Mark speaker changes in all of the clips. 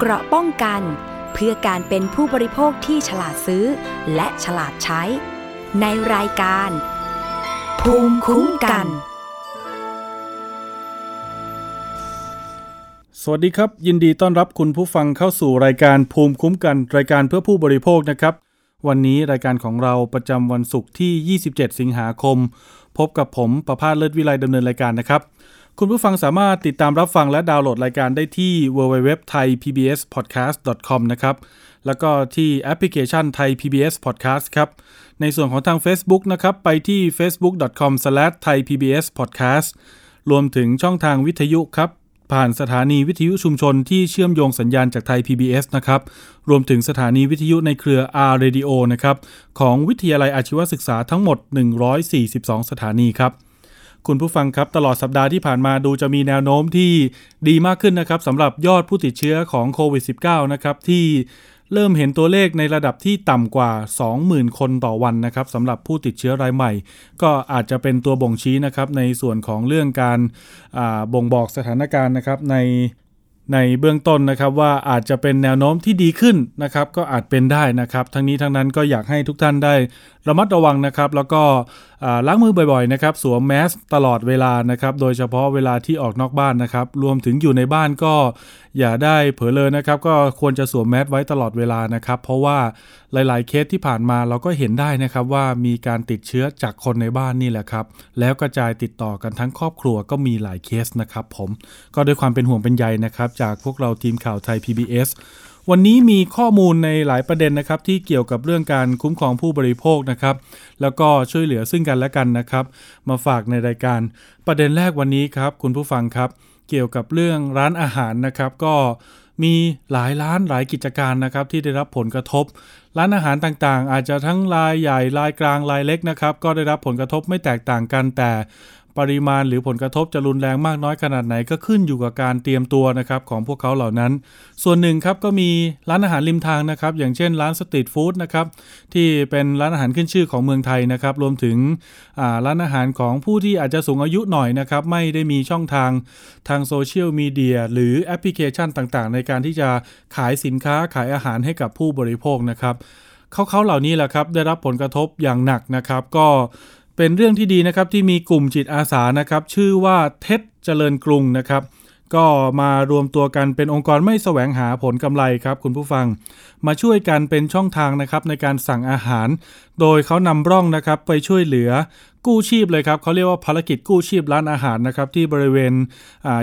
Speaker 1: เกราะป้องกัน เพื่อการเป็นผู้บริโภคที่ฉลาดซื้อ และฉลาดใช้ ในรายการ ภูมิคุ้มกัน
Speaker 2: สวัสดีครับ ยินดีต้อนรับคุณผู้ฟังเข้าสู่รายการภูมิคุ้มกัน รายการเพื่อผู้บริโภคนะครับ วันนี้รายการของเราประจำวันศุกร์ที่ 27 สิงหาคม พบกับผมประพาสเลิศวิไลดำเนินรายการนะครับ คุณผู้ฟังสามารถติดตามรับฟังและดาวน์โหลดรายการได้ที่ www.thaipbspodcast.com นะครับ แล้วก็ที่แอปพลิเคชัน Thai PBS Podcast ครับ ในส่วนของทาง Facebook นะครับ ไปที่ facebook.com/thaipbspodcast รวมถึงช่องทางวิทยุครับ ผ่านสถานีวิทยุชุมชนที่เชื่อมโยงสัญญาณจากไทย PBS นะครับ รวมถึงสถานีวิทยุในเครือ R Radio นะครับ ของวิทยาลัยอาชีวศึกษาทั้งหมด 142 สถานีครับ คุณผู้ฟังครับตลอดสัปดาห์ที่ผ่านมาดูจะมีแนวโน้มที่ดีมากขึ้นนะครับสำหรับยอดผู้ติดเชื้อของโควิด -19 นะครับที่เริ่มเห็นตัวเลขในระดับที่ต่ำกว่า 20,000 คนต่อวันนะครับสำหรับผู้ติดเชื้อรายใหม่ ก็อาจจะเป็นตัวบ่งชี้นะครับในส่วนของเรื่องการบ่งบอกสถานการณ์นะครับในในเบื้องต้นนะครับว่าอาจจะเป็นแนวโน้มที่ดีขึ้นนะครับ ก็อาจเป็นได้นะครับ ทั้งนี้ทั้งนั้นก็อยากให้ทุกท่านได้ ระมัดระวังนะครับ แล้วก็ล้างมือบ่อยๆนะครับ สวมแมสตลอดเวลานะครับ โดยเฉพาะเวลาที่ออกนอกบ้านนะครับ รวมถึงอยู่ในบ้านก็อย่าได้เผลอเลยนะครับ ก็ควรจะสวมแมสไว้ตลอดเวลานะครับ เพราะว่าหลาย ๆ เคสที่ผ่านมาเราก็เห็นได้นะครับว่ามีการติดเชื้อจากคนในบ้านนี่แหละครับ แล้วกระจายติดต่อกันทั้งครอบครัวก็มีหลายเคสนะครับ ผม ก็ด้วยความเป็นห่วงเป็นใยนะครับ จากพวกเราทีมข่าวไทย PBS วันนี้มีข้อมูลในหลายประเด็นนะครับที่เกี่ยวกับเรื่องการคุ้มครองผู้บริโภคนะครับ แล้วก็ช่วยเหลือซึ่งกันและกันนะครับ มาฝากในรายการประเด็นแรกวันนี้ครับ คุณผู้ฟังครับ เกี่ยวกับเรื่องร้านอาหารนะครับ ก็มีหลายร้านหลายกิจการนะครับที่ได้รับผลกระทบ ร้านอาหารต่างๆ อาจจะทั้งรายใหญ่รายกลางรายเล็กนะครับ ก็ได้รับผลกระทบไม่แตกต่างกันแต่ ปริมาณหรือผลกระทบจะรุนแรงมากน้อยขนาดไหนก็ขึ้นอยู่กับการเตรียมตัวนะครับของพวกเขาเหล่านั้น ส่วนหนึ่งครับก็มีร้านอาหารริมทางนะครับ อย่างเช่นร้านสตรีทฟู้ดนะครับที่เป็นร้านอาหารขึ้นชื่อของเมืองไทยนะครับ รวมถึงร้านอาหารของผู้ที่อาจจะสูงอายุหน่อยนะครับ ไม่ได้มีช่องทางทางโซเชียลมีเดียหรือแอปพลิเคชันต่างๆ ในการที่จะขายสินค้าขายอาหารให้กับผู้บริโภคนะครับเขาเขาเหล่านี้แหละครับได้รับผลกระทบอย่างหนักนะครับ ก็ เป็นเรื่องที่ดีนะครับที่มีกลุ่มจิตอาสานะครับ ชื่อว่าเท็ดเจริญกรุงนะครับ ก็มารวมตัวกันเป็นองค์กรไม่แสวงหาผลกำไรครับคุณผู้ฟัง มาช่วยกันเป็นช่องทางนะครับในการสั่งอาหาร โดยเขานำร่องนะครับไปช่วยเหลือกู้ชีพเลยครับเขาเรียกว่าภารกิจกู้ชีพร้านอาหารนะครับที่บริเวณ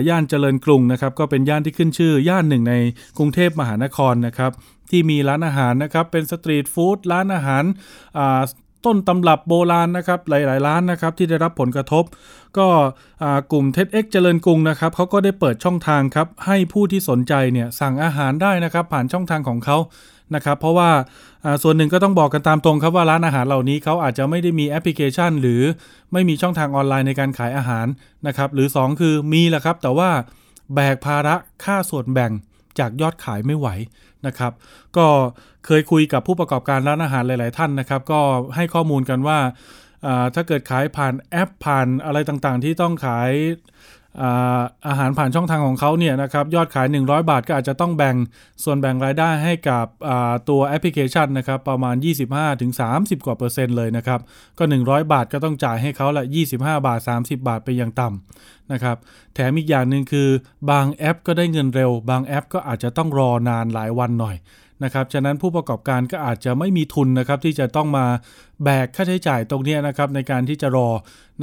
Speaker 2: ย่านเจริญกรุงนะครับก็เป็นย่านที่ขึ้นชื่อย่านหนึ่งในกรุงเทพมหานครนะครับที่มีร้านอาหารนะครับเป็นสตรีทฟู้ดร้านอาหาร ต้นตำรับโบราณนะครับหลาย ๆ ร้านนะครับที่ได้รับผลกระทบ ก็กลุ่ม TEDxCharoenkrung นะครับเขาก็ได้เปิดช่องทางครับให้ผู้ที่สนใจเนี่ยสั่งอาหารได้นะครับผ่านช่องทางของเขานะครับเพราะว่าส่วนหนึ่งก็ต้องบอกกันตามตรงครับว่าร้านอาหารเหล่านี้เขาอาจจะไม่ได้มีแอปพลิเคชัน หรือไม่มีช่องทางออนไลน์ในการขายอาหารนะครับหรือ 2 คือมีแหละครับ แต่ว่าแบกภาระค่าส่วนแบ่ง จากยอดขายไม่ไหวนะครับ ก็เคยคุยกับผู้ประกอบการร้านอาหารหลาย ๆ ท่านนะครับ ก็ให้ข้อมูลกันว่าถ้าเกิดขายผ่านแอปผ่านอะไรต่างๆ ที่ต้องขาย อาหารผ่านช่องทางของเขาเนี่ยนะครับยอดขาย 100 บาทก็อาจจะต้องแบ่งส่วนแบ่งรายได้ให้กับตัวแอปพลิเคชันนะครับประมาณ 25-30 กว่าเปอร์เซ็นต์เลยนะครับก็ 100 บาทก็ต้องจ่ายให้เขาละ 25 บาท 30 บาทไปยังต่ำนะครับแถมอีกอย่างหนึ่งคือบางแอปก็ได้เงินเร็ว บางแอปก็อาจจะต้องรอนานหลายวันหน่อยนะครับฉะนั้นผู้ประกอบการก็อาจจะไม่มีทุนนะครับที่จะต้องมาแบกค่าใช้จ่ายตรงนี้นะครับในการที่จะรอ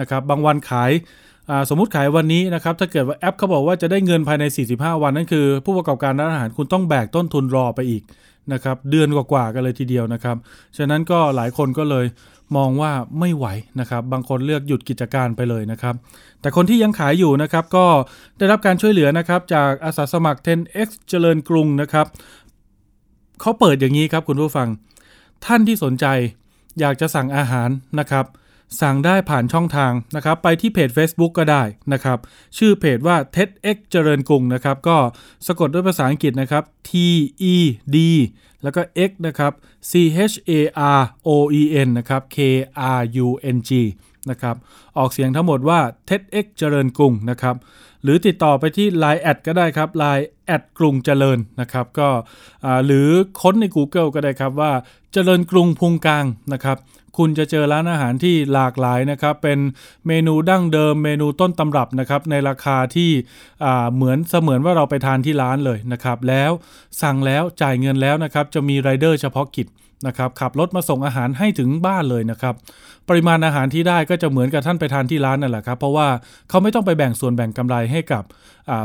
Speaker 2: นะครับบางวันขาย สมมุติขายวันนี้นะครับถ้าเกิดว่าแอปเขาบอกว่าจะได้เงินภายใน 45 วันนั่นคือ ผู้ประกอบการร้านอาหารคุณต้องแบกต้นทุนรอไปอีกนะครับเดือนกว่าๆกันเลยทีเดียวนะครับ ฉะนั้นก็หลายคนก็เลยมองว่าไม่ไหวนะครับ บางคนเลือกหยุดกิจการไปเลยนะครับ แต่คนที่ยังขายอยู่นะครับก็ได้รับการช่วยเหลือนะครับจากอาสาสมัคร 10x เจริญกรุงนะครับเขาเปิดอย่างนี้ครับคุณผู้ฟัง ท่านที่สนใจอยากจะสั่งอาหารนะครับ สั่งได้ผ่านช่องทางนะครับ ไปที่เพจ Facebook ก็ได้นะครับ ชื่อเพจว่า TEDx เจริญกรุงนะครับ ก็สะกดด้วยภาษาอังกฤษนะครับ T E D แล้วก็ X นะครับ C H A R O E N นะครับ K R U N G นะครับ ออกเสียงทั้งหมดว่า TEDx เจริญกรุงนะครับ หรือติดต่อไปที่ Line แอดก็ได้ครับ Line แอดกรุงเจริญนะครับ ก็หรือค้นใน Google ก็ได้ครับว่าเจริญกรุงพุงกลางนะครับ คุณจะเจอร้านอาหารที่หลากหลายนะครับ เป็นเมนูดั้งเดิม เมนูต้นตำรับนะครับในราคาที่เหมือนเสมือนว่าเราไปทานที่ร้านเลยนะครับ แล้วสั่งแล้วจ่ายเงินแล้วนะครับ จะมีไรเดอร์เฉพาะกิจนะครับขับรถมาส่งอาหารให้ถึงบ้านเลยนะครับ ปริมาณอาหารที่ได้ก็จะเหมือนกับท่านไปทานที่ร้านนั่นแหละครับ เพราะว่าเขาไม่ต้องไปแบ่งส่วนแบ่งกำไรให้กับ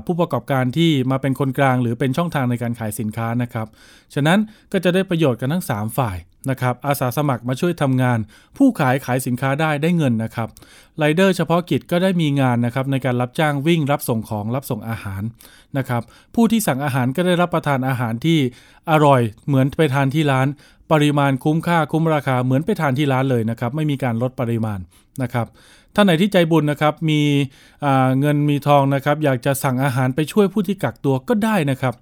Speaker 2: ผู้ประกอบการที่มาเป็นคนกลาง หรือเป็นช่องทางในการขายสินค้านะครับ ฉะนั้นก็จะได้ประโยชน์กันทั้ง 3 ฝ่ายนะครับอาสาสมัครมาช่วยทำงาน ผู้ขายขายสินค้าได้ได้เงินนะครับไรเดอร์เฉพาะกิจก็ได้มีงานนะครับในการรับจ้างวิ่งรับส่งของรับส่งอาหารนะครับผู้ที่สั่งอาหารก็ได้รับประทานอาหารที่อร่อยเหมือนไปทานที่ร้าน ปริมาณคุ้มค่าคุ้มราคาเหมือนไปทานที่ร้านเลยนะครับไม่มีการลดปริมาณนะครับท่านไหนที่ใจบุญนะครับมีเงินมีทองนะครับอยากจะสั่งอาหารไปช่วยผู้ที่กักตัวก็ได้นะครับ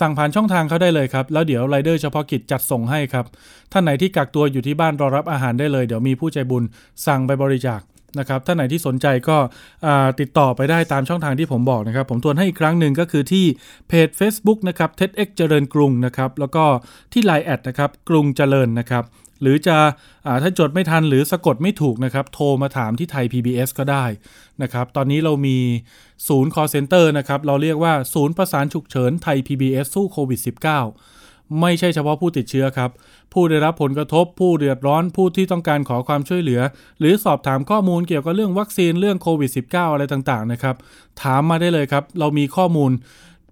Speaker 2: สั่งผ่านช่องทางเขาได้เลยครับ แล้วเดี๋ยวไรเดอร์เฉพาะกิจจัดส่งให้ครับ ท่านไหนที่กักตัวอยู่ที่บ้านรอรับอาหารได้เลย เดี๋ยวมีผู้ใจบุญสั่งไปบริจาคนะครับท่านไหนที่สนใจก็ติดต่อไปได้ตามช่องทางที่ผมบอกนะครับ ผมทวนให้อีกครั้งหนึ่งก็คือที่เพจ Facebook นะครับ TEDx เจริญกรุงนะครับแล้วก็ที่ Line แอดนะครับกรุงเจริญนะครับ หรือจะถ้าจดไม่ทันหรือสะกดไม่ถูกนะครับ โทรมาถามที่ไทย PBS ก็ได้นะครับ ตอนนี้เรามีศูนย์ call center นะครับ เราเรียกว่าศูนย์ประสานฉุกเฉินไทย PBS สู้โควิด -19 ไม่ใช่เฉพาะผู้ติดเชื้อครับ ผู้ได้รับผลกระทบ ผู้เดือดร้อน ผู้ที่ต้องการขอความช่วยเหลือ หรือสอบถามข้อมูลเกี่ยวกับเรื่องวัคซีนเรื่องโควิด -19 อะไรต่างๆนะครับ ถามมาได้เลยครับ เรามีข้อมูล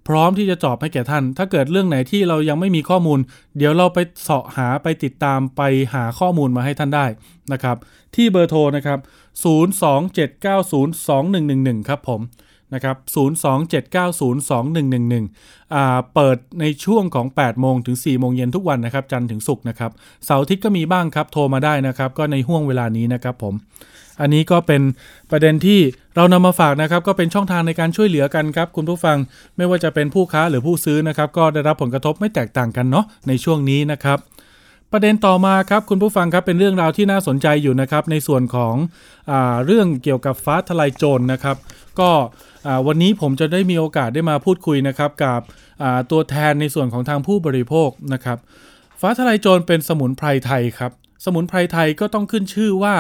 Speaker 2: พร้อมที่จะตอบให้แก่ท่าน ถ้าเกิดเรื่องไหนที่เรายังไม่มีข้อมูล เดี๋ยวเราไปเสาะหาไปติดตามไปหาข้อมูลมาให้ท่านได้นะครับ ที่เบอร์โทรนะครับ 027902111 ครับผมนะครับ 027902111อ่า เปิดในช่วงของ 8 โมงถึง 4 โมงเย็นทุกวันนะครับ จันทร์ถึงศุกร์นะครับ เสาร์อาทิตย์ก็มีบ้างครับ โทรมาได้นะครับ ก็ในห่วงเวลานี้นะครับผม อันนี้ก็เป็นประเด็นที่เรานำมาฝากนะครับ ก็เป็นช่องทางในการช่วยเหลือกันครับคุณผู้ฟังไม่ว่าจะเป็นผู้ค้าหรือผู้ซื้อนะครับ ก็ได้รับผลกระทบไม่แตกต่างกันเนาะในช่วงนี้นะครับประเด็นต่อมาครับคุณผู้ฟังครับเป็นเรื่องราวที่น่าสนใจอยู่นะครับในส่วนของอเรื่องเกี่ยวกับฟ้าทลายโจรนนะครับ ก็วันนี้ผมจะได้มีโอกาสได้มาพูดคุยนะครับกับตัวแทนในส่วนของทางผู้บริโภคนะครับ ฟ้าทลายโจรเป็นสมุนไพรไทยครับ สมุนไพรไทยก็ต้องขึ้นชื่อว่า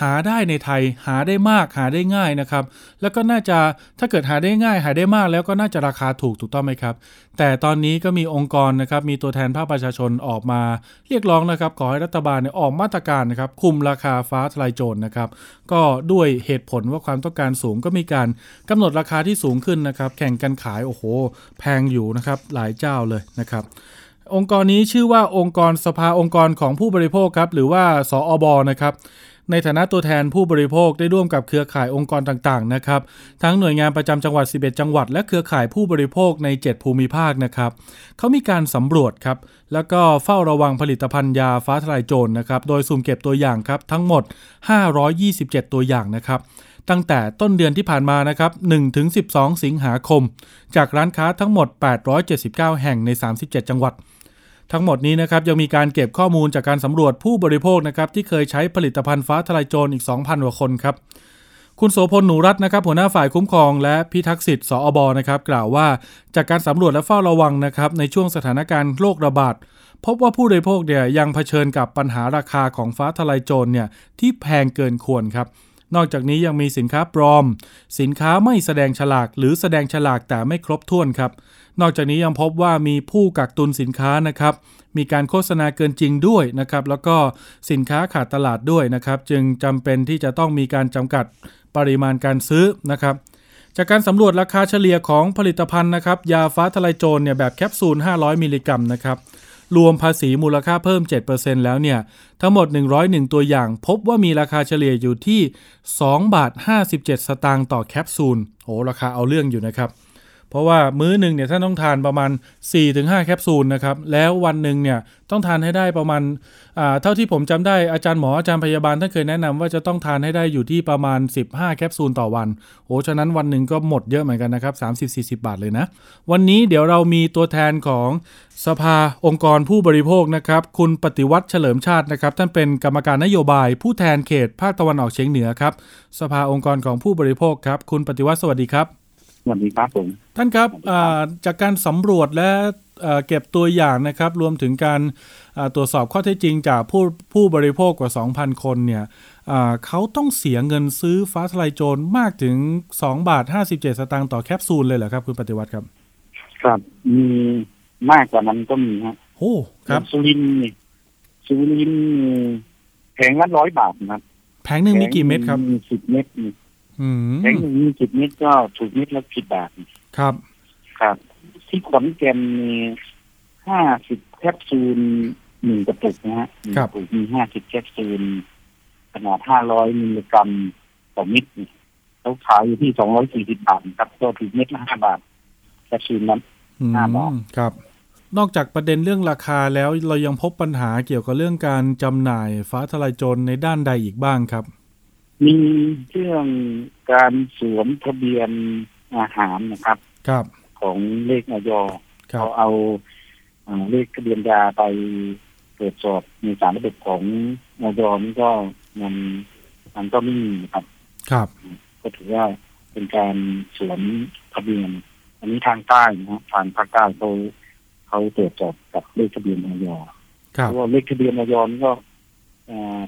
Speaker 2: หาได้ในไทยหาได้มากหาได้ง่ายนะครับ แล้วก็น่าจะถ้าเกิดหาได้ง่าย หาได้มากแล้วก็น่าจะราคาถูกถูกต้องไหมครับ แต่ตอนนี้ก็มีองค์กรนะครับมีตัวแทนภาคประชาชนออกมา เรียกร้องนะครับขอให้รัฐบาลเนี่ยออกมาตรการนะครับคุมราคาฟ้าทลายโจรนะครับ ก็ด้วยเหตุผลว่าความต้องการสูงก็มีการกำหนดราคาที่สูงขึ้นนะครับ แข่งกันขายโอ้โห แพงอยู่นะครับหลายเจ้าเลยนะครับองค์กรนี้ชื่อว่าองค์กรสภาองค์กรของผู้บริโภคครับหรือว่าสออบนะครับ ในฐานะตัวแทนผู้บริโภคได้ร่วมกับเครือข่ายองค์กรต่างๆนะครับทั้งหน่วยงานประจำจังหวัด 11 จังหวัด และเครือข่ายผู้บริโภคใน 7 ภูมิภาคนะครับเขามีการสำรวจครับแล้วก็เฝ้าระวังผลิตภัณฑ์ยาฟ้าทลายโจรนะครับโดยสุ่มเก็บตัวอย่างครับทั้งหมด 527 ตัวอย่างนะครับตั้งแต่ต้นเดือนที่ผ่านมานะครับ1-12 สิงหาคม จากร้านค้าทั้งหมด 879 แห่งใน 37 จังหวัด ทั้งหมดนี้นะครับยังมีการเก็บข้อมูลจากการสำรวจผู้บริโภคนะครับที่เคยใช้ผลิตภัณฑ์ฟ้าทลายโจรอีก 2,000กว่าคนครับคุณโสพลหนูรัตน์นะครับหัวหน้าฝ่ายคุ้มครองและพิทักษ์สิทธิ์สอบนะครับกล่าวว่าจากการสำรวจและเฝ้าระวังนะครับในช่วงสถานการณ์โรคระบาดพบว่าผู้บริโภคเนี่ยยังเผชิญกับปัญหาราคาของฟ้าทลายโจรเนี่ยที่แพงเกินควรครับนอกจากนี้ยังมีสินค้าปลอม สินค้าไม่แสดงฉลากหรือแสดงฉลากแต่ไม่ครบถ้วนครับ นอกจากนี้ยังพบว่ามีผู้กักตุนสินค้านะครับ มีการโฆษณาเกินจริงด้วยนะครับ แล้วก็สินค้าขาดตลาดด้วยนะครับ จึงจำเป็นที่จะต้องมีการจำกัดปริมาณการซื้อนะครับ จากการสำรวจราคาเฉลี่ยของผลิตภัณฑ์นะครับ ยาฟ้าทลายโจรเนี่ยแบบแคปซูล 500 มิลลิกรัมนะครับรวมภาษีมูลค่าเพิ่ม 7%แล้วเนี่ย ทั้งหมด 101 ตัวอย่าง พบว่ามีราคาเฉลี่ยอยู่ที่ 2 บาท 57 สตางค์ต่อแคปซูลโอ้ราคาเอาเรื่องอยู่นะครับ เพราะว่ามื้อหนึ่งเนี่ยท่านต้องทานประมาณ 4-5 แคปซูลนะครับ แล้ววันหนึ่งเนี่ยต้องทานให้ได้ประมาณเท่าที่ผมจำได้อาจารย์หมออาจารย์พยาบาลท่านเคยแนะนำว่าจะต้องทานให้ได้อยู่ที่ประมาณ 15 แคปซูลต่อวันโอ้ฉะนั้นวันหนึ่งก็หมดเยอะเหมือนกันนะครับ30-40 บาทเลยนะ วันนี้เดี๋ยวเรามีตัวแทนของสภาองค์กรผู้บริโภคนะครับคุณปฏิวัติเฉลิมชาตินะครับท่านเป็นกรรมการนโยบาย ผู้แทนเขตภาคตะวันออกเฉียงเหนือครับสภาองค์กรของผู้บริโภคครับ คุณปฏิวัติสวัสดีครับ
Speaker 3: สวัสดีครับผม
Speaker 2: ท่านครับจากการสำรวจและเก็บตัวอย่างนะครับ รวมถึงการตรวจสอบข้อเท็จจริงจากผู้ผู้บริโภคกว่า 2,000 คนเนี่ยเขาต้องเสียเงินซื้อฟ้าทลายโจรมากถึง 2 บาท 57 สตางค์ต่อแคปซูลเลยเหรอครับคุณปฏิวัติครับ
Speaker 3: ครับมีมากกว่านั้นก็มีครับ
Speaker 2: โอ้ครับ
Speaker 3: สุรินนี่สุรินแผงละร้อยบาทครับ
Speaker 2: แผงหนึ่งมีกี่เม็ดครับ
Speaker 3: มีสิบเม็ด แผงหนึ่งมีสิบเม็ดก็ถูกเม็ดละสิบบาท
Speaker 2: ครับ
Speaker 3: ครับ ที่ขอนแก่นมีห้าสิบแคปซูลหนึ่งกระปุกนะฮะ
Speaker 2: กระ
Speaker 3: ปุกมีห้าสิบแคปซูลขนาดห้าร้อยมิลลิกรัมต่อเม็ดเขาขายอยู่ที่สองร้อยสี่สิบบาทครับก็ถูกเม็ดละห้าบาทแคปซูลนั้นห้าบาท
Speaker 2: ครับ นอกจากประเด็นเรื่องราคาแล้วเรายังพบปัญหาเกี่ยวกับเรื่องการจำหน่ายฟ้าทลายโจรในด้านใดอีกบ้างครับ
Speaker 3: มีเรื่องการสวมทะเบียนอาหารนะครับ
Speaker 2: ครับ
Speaker 3: ของเลขออยเขาเอาเลขทะเบียนยาไปตรวจสอบในสารระบบของออยนี่ก็มันมันก็ไม่มีครับ
Speaker 2: ครับ
Speaker 3: ก็ถือว่าเป็นการสวมทะเบียน อันนี้ทางใต้นะทางภาคใต้เขาเขาตรวจสอบกับเลขทะเบียนออยเพราะว่าเลขทะเบียนออยนี่ก็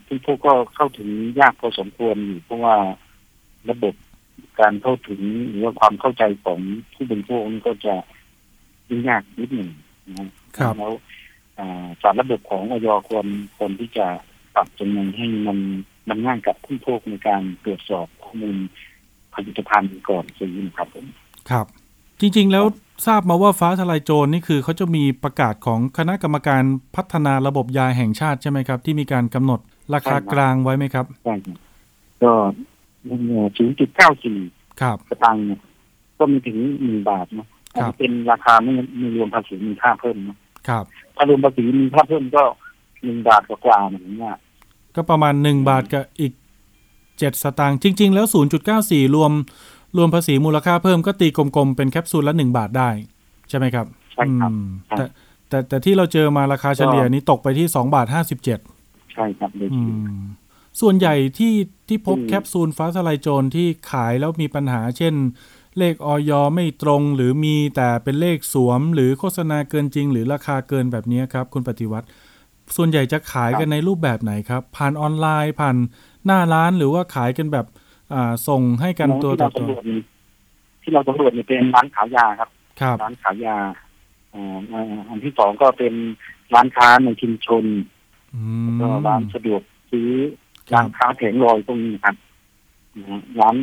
Speaker 3: ผู้พวกก็เข้าถึงยากพอสมควรอยู่เพราะว่าระบบการเข้าถึงหรือว่าความเข้าใจของผู้บริโภคนี่ก็จะยุ่งยากนิดหนึ่งนะครับแล้วสารระบบของออยควรควรที่จะปรับจำนวนให้มันมันง่ายกับผู้พวกในการตรวจสอบข้อมูลผลิตภัณฑ์ก่อนซื้อนะครับผม
Speaker 2: ครับ จริง ๆ แล้วทราบมาว่าฟ้าทลายโจรนี่คือเขาจะมีประกาศของคณะกรรมการพัฒนาระบบยาแห่งชาติใช่ไหมครับ ที่มีการกำหนดราคากลางไว้ไหมครับ
Speaker 3: ใช่ก็ศูนย์จุดเก้าสี่สตางค์ก็มีถึงหนึ่งบาทนะเป็นราคาไม่ไม่รวมภาษีมีค่าเพิ่มนะครับถ้ารวมภาษีมีค่าเพิ่มก็หนึ่งบาทกว่าเหมือนกัน
Speaker 2: ก็ประมาณหนึ่งบาทกับอีกเจ็ดสตางค์จริง ๆ แล้วศูนย์จุดเก้าสี่รวม รวมภาษีมูลค่าเพิ่มก็ตีกลมๆ เป็นแคปซูลละหนึ่งบาทได้ ใช่ไหมครับ
Speaker 3: ใช่ครับ
Speaker 2: แต่แต่แต่ที่เราเจอมาราคาเฉลี่ยนี้ตกไปที่สองบาทห้าสิบเจ็ด
Speaker 3: ใช่ครับ
Speaker 2: ส่วนใหญ่ที่ที่พบแคปซูลฟ้าสลายโจรที่ขายแล้วมีปัญหา เช่น เลขออยไม่ตรงหรือมีแต่เป็นเลขสวม หรือโฆษณาเกินจริง หรือราคาเกินแบบนี้ครับ คุณปฏิวัติ ส่วนใหญ่จะขายกันในรูปแบบไหนครับ ผ่านออนไลน์ผ่านหน้าร้านหรือว่าขายกันแบบ อ่า ส่งให้กันตัวต่อตัว
Speaker 3: ที่เราสำรวจเนี่ยเป็นร้านขายยาครับ
Speaker 2: ครับ
Speaker 3: ร้านขายยาอ่าอันที่สองก็เป็นร้านค้าในชุมชนก็ร้านสะดวกซื้อร้านค้าแผงลอยตรงนี้ครับร้าน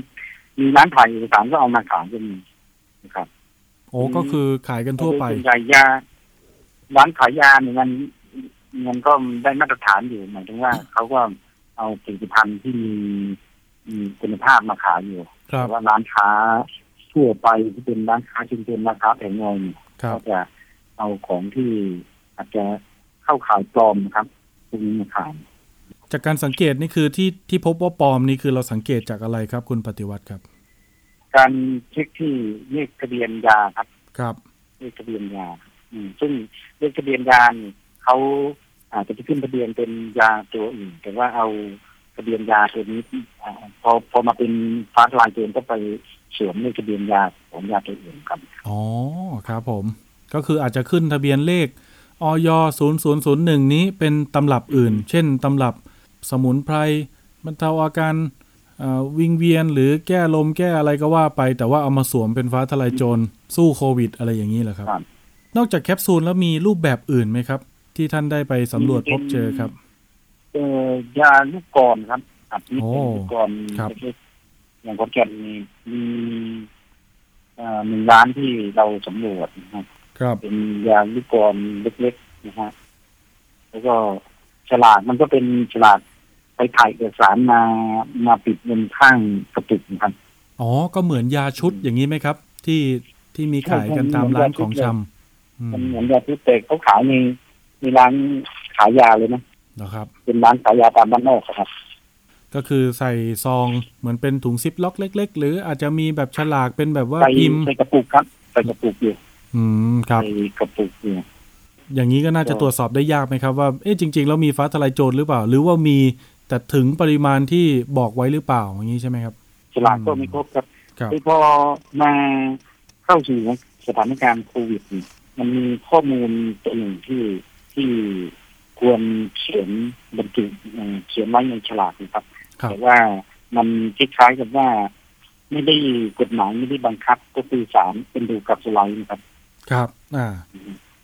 Speaker 3: มีร้านขายเอกสารก็เอามาขายก็มีนะครับ
Speaker 2: โอ้ก็คือขายกันทั่วไป
Speaker 3: ใหญ่ยา ร้านขายยาเนี่ยมันมันก็ได้มาตรฐานอยู่หมายถึงว่าเขาก็เอาผลิตภัณฑ์ที่มี มีคุณภาพมาขายอยู่แต่ว่าร้านค้าทั่วไปที่เป็นร้านค้าชุมชนราคาแผงลอยเนี่ยก็จะเอาของที่อาจจะเข้าขายปลอมนะครับตรงนี้มาขาย
Speaker 2: จากการสังเกตนี่คือที่ที่พบว่าปลอมนี่คือเราสังเกตจากอะไรครับ คุณปฏิวัติครับ
Speaker 3: การเช็คที่เลขทะเบียนยาครับ
Speaker 2: ครับ
Speaker 3: เลขทะเบียนยา อืม ซึ่งเลขทะเบียนยาเขาอาจจะขึ้นทะเบียนเป็นยาตัวอื่น แต่ว่าเอา ทะเบียนยาตัวนี้พอพอมาเป็นฟ้าทลายโจรก็ไปสวมเลขทะเบียนยาของยาตัวอื่นครับ
Speaker 2: อ๋อครับผม ก็คืออาจจะขึ้นทะเบียนเลขออย0001 นี้เป็นตำรับอื่น เช่นตำรับสมุนไพรบรรเทาอาการวิงเวียนหรือแก้ลมแก้อะไรก็ว่าไป แต่ว่าเอามาสวมเป็นฟ้าทลายโจรสู้โควิด อะไรอย่างนี้แหละครับ นอกจากแคปซูลแล้วมีรูปแบบอื่นไหมครับ ที่ท่านได้ไปสำรวจพบเจอครับ
Speaker 3: เออยาลูกกรครับอัดนี่เป็นลูกกรอย่างคนแก่นมีมีหนึ่งร้านที่เราสำรวจนะครับ
Speaker 2: ครับ
Speaker 3: เป็นยาลูกกรเล็กๆนะฮะแล้วก็ฉลากมันก็เป็นฉลากไปถ่ายเอกสารมามาปิดบนข้างกระปุกครับ
Speaker 2: อ๋อ ก็เหมือนยาชุดอย่างนี้ไหมครับ ที่ที่มีขายกันตามร้านของชำ
Speaker 3: มันเหมือนยาพิษแต่เขาขายในในร้านขายยาเลยนะ
Speaker 2: นะครับ
Speaker 3: เป็นร้านขายยาตามบ้านนอกครับ
Speaker 2: ก็คือใส่ซองเหมือนเป็นถุงซิปล็อกเล็ก ๆ หรืออาจจะมีแบบฉลากเป็นแบบว่าพิมพ์
Speaker 3: ใส่กระปุกครับใส่กระปุกอยู่
Speaker 2: อืมครับ
Speaker 3: ใส่กระปุกอยู่
Speaker 2: อย่างนี้ก็น่าจะตรวจสอบได้ยากไหมครับว่าเอ๊ะจริง ๆ แล้วมีฟ้าทลายโจรหรือเปล่า หรือว่ามีแต่ถึงปริมาณที่บอกไว้หรือเปล่าอย่างนี้ใช่ไหมครับ
Speaker 3: ฉลากก็ไม่ครบครับคือพอมาเข้าสู่สถานการณ์โควิดมันมีข้อมูลตัวหนึ่งที่ที่ ควรเขียนบรรจุเขียนไว้ในฉลากนะครับ แต่ว่ามันคล้ายๆกับว่า ไม่ได้กฎหมายไม่ได้บังคับ ก็คือสารเป็นดูกับสไลด์นะครับ
Speaker 2: ครับ อ่า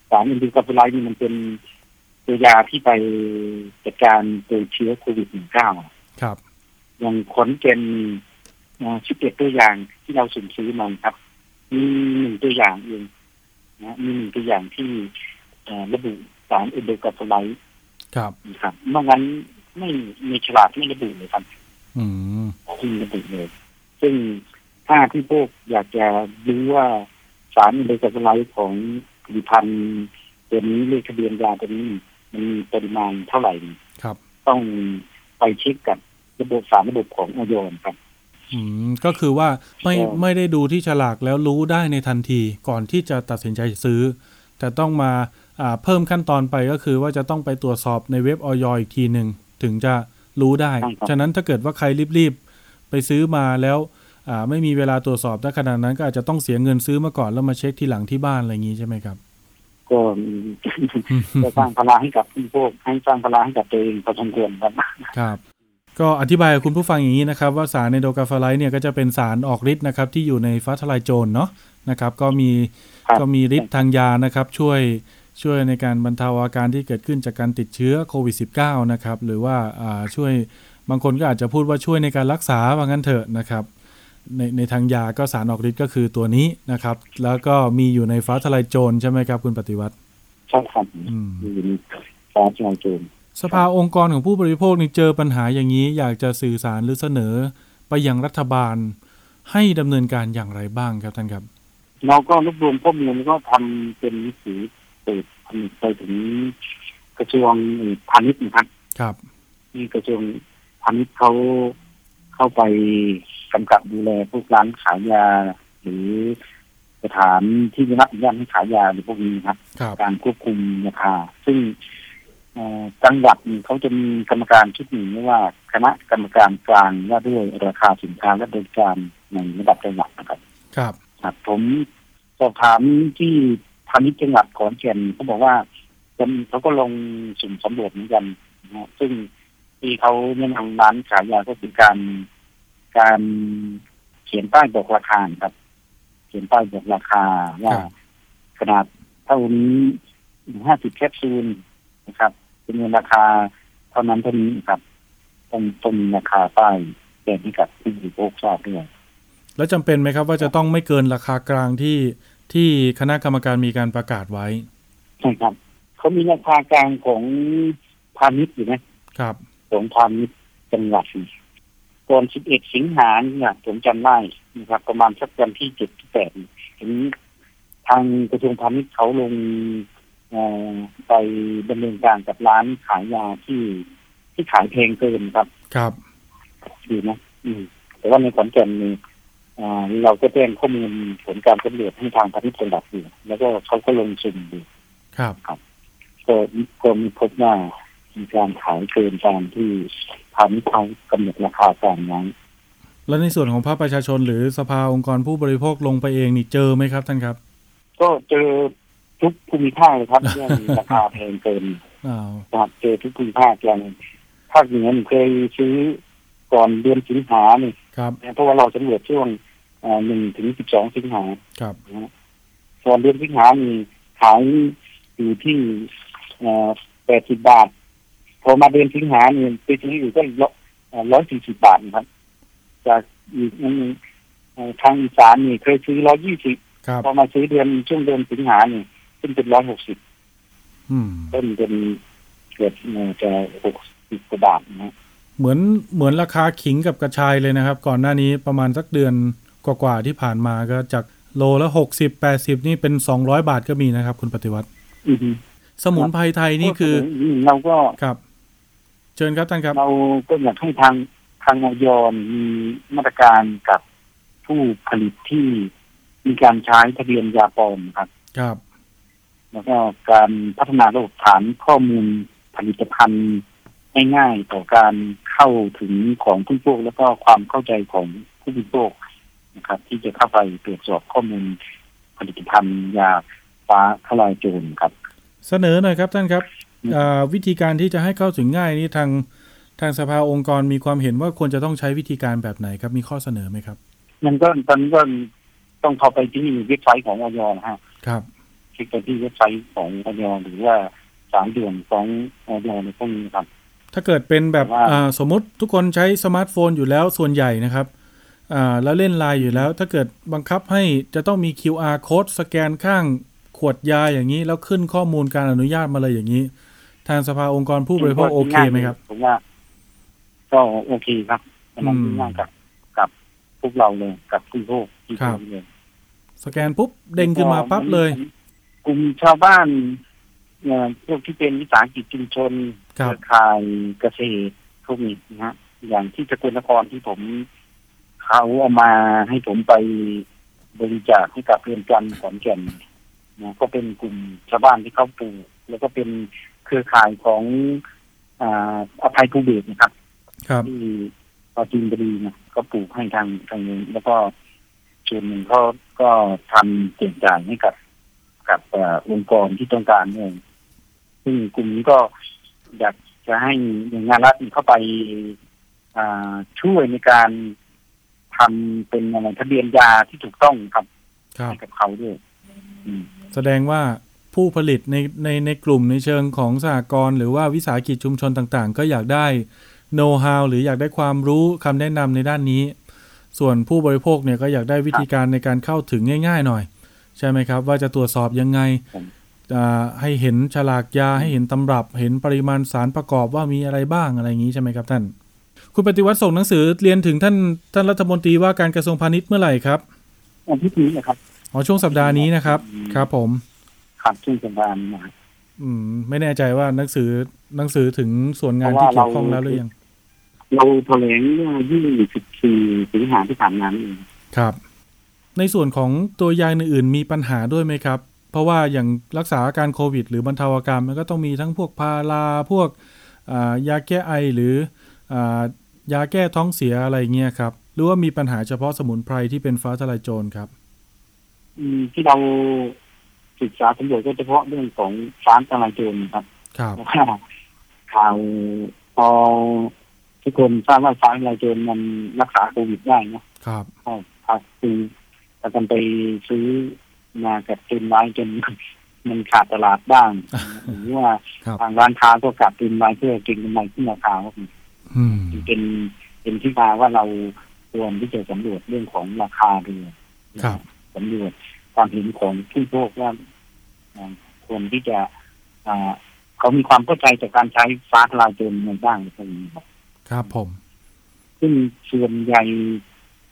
Speaker 3: สารอินดูกับไลนี่มันเป็นตัวยาที่ไปจัดการตัวเชื้อโควิด -19
Speaker 2: ครับ
Speaker 3: อย่างขนเจนชิปเอ็ดตัวอย่างที่เราสุ่มซื้อมันครับ มีหนึ่งตัวอย่างเองนะมีหนึ่งตัวอย่างที่ระบุสารอินดูกับไล
Speaker 2: ครับ
Speaker 3: ครับเมื่อนั้นไม่มีฉลากไม่ระบุเลยครับ
Speaker 2: อืม
Speaker 3: ไม่ระบุเลย ซึ่งถ้าที่พวกอยากจะรู้ว่าสารอินดูกับไลของผลิตภัณฑ์ตัวนี้เลขทะเบียนยาตัวนี้ มันมีปริมาณเท่าไหร่
Speaker 2: ครับ
Speaker 3: ต้องไปเช็คกับระบบสารระบบของออยครับ
Speaker 2: อืมก็คือว่าไม่ไม่ได้ดูที่ฉลากแล้วรู้ได้ในทันทีก่อนที่จะตัดสินใจซื้อ แต่ต้องมาอ่า เพิ่มขั้นตอนไปก็คือว่าจะต้องไปตรวจสอบในเว็บออยอีกทีหนึ่งถึงจะรู้ได้ ฉะนั้นถ้าเกิดว่าใครรีบๆไปซื้อมาแล้วอ่าไม่มีเวลาตรวจสอบถ้าขนาดนั้นก็อาจจะต้องเสียเงินซื้อมาก่อนแล้วมาเช็คทีหลังที่บ้านอะไรอย่างนี้ใช่ไหมครับ
Speaker 3: ก็จะสร้างพลังให้กับพวกให้สร้างพลังให้กับตัวเองพอสมควรครับ
Speaker 2: ครับก็อธิบายคุณผู้ฟังอย่างนี้นะครับ ว่าสารในโดกาฟาไลเนี่ยก็จะเป็นสารออกฤทธิ์นะครับที่อยู่ในฟ้าทลายโจรเนาะนะครับ ก็มีก็มีฤทธิ์ทางยานะครับ ช่วย ช่วยในการบรรเทาอาการที่เกิดขึ้นจากการติดเชื้อโควิด -19 นะครับหรือว่าช่วยบางคนก็อาจจะพูดว่าช่วยในการรักษาว่างั้นเถอะนะครับในในทางยาก็สารออกฤทธิ์ก็คือตัวนี้นะครับ แล้วก็มีอยู่ในฟ้าทลายโจรใช่ไหมครับคุณปฏิวัติ
Speaker 3: ใช่ครับมีอยู่ในฟ้าทลายโจร
Speaker 2: สภาองค์กรของผู้บริโภคนี่เจอปัญหาอย่างนี้ อยากจะสื่อสารหรือเสนอไปยังรัฐบาล ให้ดำเนินการอย่างไรบ้างครับท่านครับ
Speaker 3: เราก็รวบรวมข้อมูลก็ทำเป็นหนังสือ เปิดผลิตไปถึงกระทรวงพาณิชย์นะครับ
Speaker 2: ครับ
Speaker 3: ที่กระทรวงพาณิชย์เขาเข้าไปกำกับดูแลพวกร้านขายยา หรือสถานที่ได้รับอนุญาตให้ขายยาหรือพวกนี้ครับ การควบคุมราคา ซึ่งจังหวัดเขาจะมีกรรมการชุดหนึ่งเรียกว่าคณะกรรมการกลางว่าด้วยราคาสินค้าและบริการในระดับจังหวัดนะครับ
Speaker 2: ครับ
Speaker 3: ครับผมสอบถามที่ พาณิชย์จังหวัดขอนแก่นเขาบอกว่าเขาก็ลงสุ่มสำรวจเหมือนกันนะซึ่งที่เขาแนะนำร้านขายยาก็คือการการเขียนป้ายบอกราคาครับ เขียนป้ายบอกราคาว่าขนาดเท่านี้ห้าสิบแคปซูลนะครับเป็นเงินราคาเท่านั้นเท่านี้ครับต้องต้องราคาป้ายแจ้งให้กับผู้บริโภคทราบด้วย
Speaker 2: แล้วจำเป็นไหมครับว่าจะต้องไม่เกินราคากลางที่ ที่คณะกรรมการมีการประกาศไว้
Speaker 3: ใช่ครับเขามีราคากลางของพาณิชย์อยู่นะครับของพาณิชย์จังหวัดก่อน 11 สิงหาเนี่ยผมจำได้นะครับ ประมาณสักวันที่7ที่8ถึงทางกระทรวงพาณิชย์เขาลงไปดำเนินการกับร้านขายยาที่ที่ขายแพงเกินครับ
Speaker 2: ครับ
Speaker 3: ดีนะอืมแต่ว่าในขอนแก่นนี่ เราก็แจ้งข้อมูลผลการสำรวจให้ทางพาณิชย์จังหวัดอยู่แล้วก็เขาก็ลงชิมดู
Speaker 2: ครับ
Speaker 3: ครับก็ก็มีพบว่ามีการขายเกินตามที่ทำเขากำหนดราคาตามนั้น
Speaker 2: แล้วในส่วนของภาคประชาชนหรือสภาองค์กรผู้บริโภคลงไปเองนี่เจอไหมครับท่านครับ
Speaker 3: ก็เจอทุกภูมิภาคเลยครับเรื่องราคาแพงเกินครับเจอทุกภูมิภาคอย่างภาคเหนือเคยซื้อก่อนเดือนสิงหานี่
Speaker 2: ครับ
Speaker 3: เพราะว่าเราสำรวจช่วง หนึ่งถึงสิบสองสิงหา
Speaker 2: ครับ
Speaker 3: ก่อนเดือนสิงหานี่ขายอยู่ที่แปดสิบบาท พอมาเดือนสิงหาเนี่ยไปซื้ออยู่ก็ร้อยสี่สิบบาทครับ จากอีกนึงทางอีสานนี่เคยซื้อร้อยยี่สิบพอมาซื้อเดือนช่วงเดือนสิงหานี่ขึ้นเป็นร้อยหกสิบต้นเป็นเกิดจะหกสิบกว่าบาทนะ
Speaker 2: เหมือนเหมือนราคาขิงกับกระชายเลยนะครับ ก่อนหน้านี้ประมาณสักเดือน กว่าๆที่ผ่านมาก็จากโลละหกสิบแปดสิบนี่เป็นสองร้อยบาทก็มีนะครับ คุณปฏิวัติ
Speaker 3: อือฮึ
Speaker 2: สมุนไพรไทยนี่คือ
Speaker 3: เราก็
Speaker 2: ครับ เชิญครับท่านครับ
Speaker 3: เราก็อยากให้ทางทางออยมีมาตรการกับผู้ผลิตที่มีการใช้ทะเบียนยาปลอมครับ
Speaker 2: ครับ
Speaker 3: แล้วก็การพัฒนาระบบฐานข้อมูลผลิตภัณฑ์ให้ง่ายต่อการเข้าถึงของผู้บริโภคแล้วก็ความเข้าใจของผู้บริโภค นะครับที่จะเข้าไปตรวจสอบข้อมูลผลิตภัณฑ์ยาฟ้าทลายโจรครับ
Speaker 2: เสนอหน่อยครับท่านครับอ่าวิธีการที่จะให้เข้าถึงง่ายนี่ทางทางสภาองค์กรมีความเห็นว่าควรจะต้องใช้วิธีการแบบไหนครับมีข้อเสนอไหมครับ
Speaker 3: มันก็ตอนนี้ก็ต้องเข้าไปที่เว็บไซต์ของอย. นะฮะ
Speaker 2: ครับ
Speaker 3: คลิกไปที่เว็บไซต์ของอย. หรือว่าสายด่วนของอย. ในพวกนี้ครับ
Speaker 2: ถ้าเกิดเป็นแบบ
Speaker 3: ว่า
Speaker 2: อ่าสมมติทุกคนใช้สมาร์ทโฟนอยู่แล้วส่วนใหญ่นะครับ อ่าแล้วเล่นไลน์อยู่แล้ว ถ้าเกิดบังคับให้จะต้องมี QR code สแกนข้างขวดยาอย่างนี้ แล้วขึ้นข้อมูลการอนุญาตมาเลยอย่างนี้ ทางสภาองค์กรผู้บริโภคโอเคไหมครับ
Speaker 3: ผมว่า ก็โอเคครับกำลัง
Speaker 2: อืม
Speaker 3: ง่ายกับกับพวกเราเลยกับผู้บริโภคที่
Speaker 2: ครับ
Speaker 3: ทำเลย
Speaker 2: สแกนปุ๊บเด้งขึ้นมาปั๊บเลย
Speaker 3: กลุ่มชาวบ้านเอ่อพวกที่เป็นวิสาหกิจชุมชน
Speaker 2: ครั
Speaker 3: เค
Speaker 2: บ
Speaker 3: รือข่ายเกษตรพวกนี้นะฮะอย่างที่สกลนครที่ผม เขาเอามาให้ผมไปบริจาคให้กับเรือนจำขอนแก่นนะก็เป็นกลุ่มชาวบ้านที่เขาปลูกแล้วก็เป็นเครือข่ายของอ่าอภัยภูเบศรนะครับ
Speaker 2: ครับ
Speaker 3: ที่ปราจีนบุรีนะก็ปลูกให้ทางทางนู้นแล้วก็ส่วนหนึ่งเขาก็ทำเปลี่ยนจ่ายให้กับ กับเอ่อองค์กรที่ต้องการเนี่ยซึ่งกลุ่มนี้ก็อยากจะให้หน่วยงานรัฐเข้าไปอ่าช่วยในการ ทำเป็นอะไรทะเบียนยาที่ถูกต้องครับ
Speaker 2: ครับ
Speaker 3: ให้กับเขาด้วยอืม
Speaker 2: แสดงว่าผู้ผลิตในในในกลุ่มในเชิงของสหกรณ์หรือว่าวิสาหกิจชุมชนต่างๆ ก็อยากได้โน้ตฮาวหรืออยากได้ความรู้คำแนะนำในด้านนี้ ส่วนผู้บริโภคเนี่ยก็อยากได้วิธีการในการเข้าถึงง่าย ๆ หน่อย ใช่ไหมครับ ว่าจะตรวจสอบยังไงอ่าให้เห็นฉลากยาให้เห็นตำรับ เห็นปริมาณสารประกอบว่ามีอะไรบ้างอะไรอย่างนี้ใช่ไหมครับท่าน คุณปฏิวัติส่งหนังสือเรียนถึงท่านท่านรัฐมนตรีว่าการกระทรวงพาณิชย์เมื่อไหร่ครับ
Speaker 3: อันที่นี้นะครับ
Speaker 2: อ๋อช่วงสัปดาห์นี้นะครับ ครับผม
Speaker 3: ครับช่วงสัปดาห์นี้นะครับ
Speaker 2: อืม ไม่แน่ใจว่าหนังสือหนังสือถึงส่วนงานที่เกี่ยวข้องแล้วหรือยัง
Speaker 3: เราแถลงเมื่อ24สิงหาที่ผ่านมานี่เอง
Speaker 2: ครับ ในส่วนของตัวยาอื่นๆมีปัญหาด้วยไหมครับ เพราะว่าอย่างรักษาอาการโควิด หรือบรรเทาอาการมันก็ต้องมีทั้งพวกพาราพวกอ่ายาแก้ไอหรืออ่า ยาแก้ท้องเสียอะไรเงี้ยครับ หรือว่ามีปัญหาเฉพาะสมุนไพรที่เป็นฟ้าทลายโจรครับ
Speaker 3: อืมที่เราศึกษาสำรวจก็เฉพาะเรื่องของฟ้าทลายโจรนะครับ
Speaker 2: ครับ
Speaker 3: เพราะว่าข่าวพอทุกคนทราบว่าฟ้าทลายโจรมันรักษาโควิดได้นะครับก็พาซื้อแต่กันไปซื้อมากับตุนไว้จนมันขาดตลาดบ้างหรือว่า
Speaker 2: ครับ
Speaker 3: ทางร้านค้าก็กัดตุนไว้เพื่อเก็งกำไรขึ้นราคาครับ
Speaker 2: อืม
Speaker 3: เป็นเป็นที่มาว่าเราควรที่จะสำรวจเรื่องของราคาเรือ
Speaker 2: ครับ
Speaker 3: สำรวจความเห็นของผู้บริโภคว่าอ่าควรที่จะอ่าเขามีความเข้าใจจากการใช้ฟ้าทลายโจรในบ้างหรือเปล่าครับ
Speaker 2: ครับผม
Speaker 3: ซึ่งส่วนใหญ่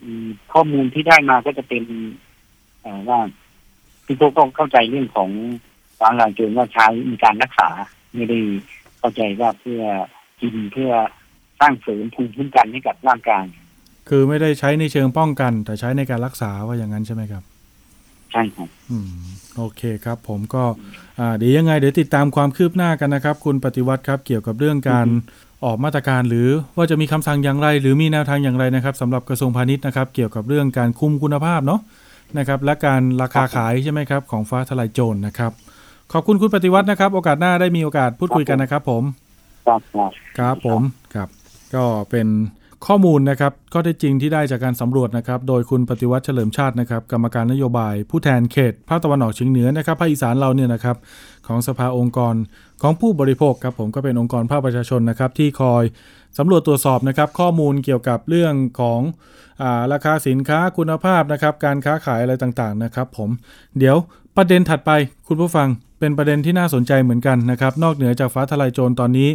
Speaker 3: อืมข้อมูลที่ได้มาก็จะเป็นอ่าว่าผู้บริโภคก็เข้าใจเรื่องของฟ้าทลายโจรว่าใช้มีการรักษาไม่ได้เข้าใจว่าเพื่อกินเพื่อ สร้างเสริมภูมิคุ้มกันให้กับร่างกาย
Speaker 2: คือไม่ได้ใช้ในเชิงป้องกัน แต่ใช้ในการรักษาว่าอย่างนั้นใช่ไหมครับ
Speaker 3: ใช่ครับ
Speaker 2: อืม โอเคครับผมก็อ่าเดี๋ยวยังไงเดี๋ยวติดตามความคืบหน้ากันนะครับ คุณปฏิวัติครับเกี่ยวกับเรื่องการออกมาตรการหรือว่าจะมีคำสั่งอย่างไร หรือมีแนวทางอย่างไรนะครับสำหรับกระทรวงพาณิชย์นะครับเกี่ยวกับเรื่องการคุมคุณภาพเนาะนะครับและการราคาขายใช่ไหมครับ ของฟ้าทลายโจรนะครับ ขอบคุณคุณปฏิวัตินะครับ โอกาสหน้าได้มีโอกาสพูดคุยกันนะครับ ผม
Speaker 3: ครับครับ
Speaker 2: ครับผมครับ ก็เป็นข้อมูลนะครับข้อเท็จจริงที่ได้จากการสำรวจนะครับ โดยคุณปฏิวัติเฉลิมชาตินะครับ กรรมการนโยบาย ผู้แทนเขตภาคตะวันออกเฉียงเหนือนะครับภาคอีสานเราเนี่ยนะครับ ของสภาองค์กรของผู้บริโภคครับผมก็เป็นองค์กรภาคประชาชนนะครับ ที่คอยสำรวจตรวจสอบนะครับ ข้อมูลเกี่ยวกับเรื่องของอาราคาสินค้าคุณภาพนะครับ การค้าขายอะไรต่างๆนะครับ ผมเดี๋ยวประเด็นถัดไปคุณผู้ฟัง เป็นประเด็นที่น่าสนใจเหมือนกันนะครับ นอกเหนือจากฟ้าทลายโจรตอนนี้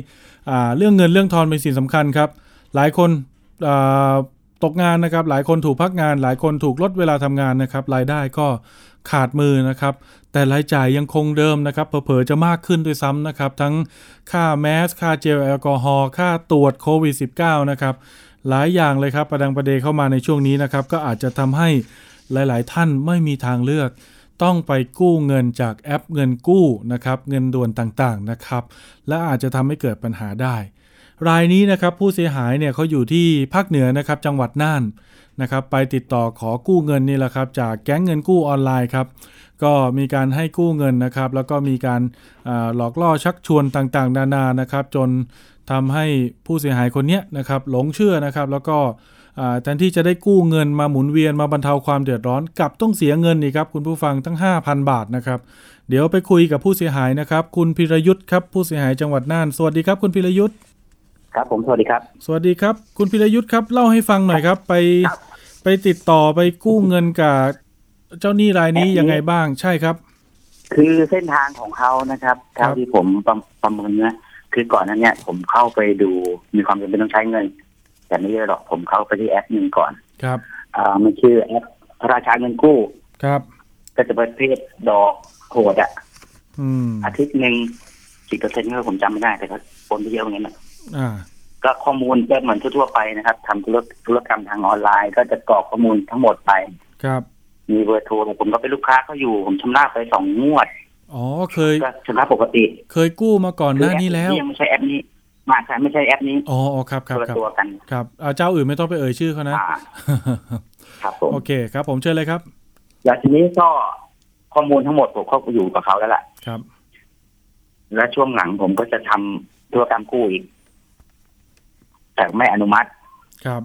Speaker 2: เรื่องเงินเรื่องทอนเป็นสิ่งสำคัญครับ หลายคนตกงานนะครับ หลายคนถูกพักงาน หลายคนถูกลดเวลาทำงานนะครับ รายได้ก็ขาดมือนะครับ แต่รายจ่ายยังคงเดิมนะครับ เผลอๆจะมากขึ้นด้วยซ้ำนะครับ ทั้งค่าแมส ค่าเจลแอลกอฮอล์ ค่าตรวจโควิด -19 นะครับ หลายอย่างเลยครับ ประดังประเดเข้ามาในช่วงนี้นะครับ ก็อาจจะทำให้หลาย ๆ ท่านไม่มีทางเลือก ต้องไปกู้เงินจากแอปเงินกู้นะครับเงินด่วนต่างๆนะครับ และอาจจะทำให้เกิดปัญหาได้ รายนี้นะครับผู้เสียหายเนี่ยเขาอยู่ที่ภาคเหนือนะครับจังหวัดน่านนะครับไปติดต่อขอกู้เงินนี่แหละครับจากแก๊งเงินกู้ออนไลน์ครับก็มีการให้กู้เงินนะครับ แล้วก็มีการหลอกล่อชักชวนต่างๆ นานานะครับ จนทำให้ผู้เสียหายคนนี้นะครับหลงเชื่อนะครับ แล้วก็ แทนที่จะได้กู้เงินมาหมุนเวียนมาบรรเทาความเดือดร้อนกลับต้องเสียเงินอีกครับคุณผู้ฟังตั้ง 5,000 บาทนะครับ เดี๋ยวไปคุยกับผู้เสียหายนะครับ คุณพิรยุทธ์ครับผู้เสียหายจังหวัดน่านสวัสดีครับ คุณพิรยุทธ์
Speaker 4: ครับผมสวัสดีครับ
Speaker 2: สวัสดีครับ คุณพิรยุทธ์ครับเล่าให้ฟังหน่อยครับ ไปไปติดต่อไปกู้เงินกับเจ้าหนี้รายนี้ยังไงบ้างใช่ครับ
Speaker 4: คือเส้นทางของเขานะครับเท่าที่ผมประประเมินนะคือก่อนนั้นเนี่ยผมเข้าไปดูมีความจำเป็นต้องใช้เงิน แต่ไม่เยอะหรอกผมเข้าไปที่แอปหนึ่งก่อน
Speaker 2: ครับ
Speaker 4: อ่ามันชื่อแอปราชาเงินกู้
Speaker 2: ครับ
Speaker 4: ก็จะเป็นเพศดอกโหดอะ
Speaker 2: อืม
Speaker 4: อาทิตย์หนึ่งสิบเปอร์เซ็นต์ก็ผมจำไม่ได้แต่ก็โอนไปเยอะอย่างนี้นะ
Speaker 2: อ่า
Speaker 4: ก็ข้อมูลก็เหมือนทั่วไปนะครับทำธุรธุรกรรมทางออนไลน์ ก็จะกรอกข้อมูลทั้งหมดไป
Speaker 2: ครับ
Speaker 4: มีเบอร์โทรผมก็เป็นลูกค้าเขาอยู่ ผมชำระไปสองงวด
Speaker 2: อ๋อเคย
Speaker 4: ชำระปกติ
Speaker 2: เคยกู้มาก่อนหน้านี้แล้ว
Speaker 4: ยังไม่ใช่แอปนี้ มาใช่ไม่ใช่แอปนี้
Speaker 2: อ๋อครับครับ
Speaker 4: ครับตัวกัน
Speaker 2: ครับเจ้าอื่นไม่ต้องไปเอ่ยชื่อเขานะ
Speaker 4: ครับผม
Speaker 2: โอเคครับ ผมเชิญเลยครับ
Speaker 4: แล้วทีนี้ก็ข้อมูลทั้งหมดผมเข้าอยู่กับเขาแล้วแหละ
Speaker 2: ครับ
Speaker 4: และช่วงหลังผมก็จะททำธุรกรรมกู้อีกแต่ไม่อนุมัติ
Speaker 2: ครับ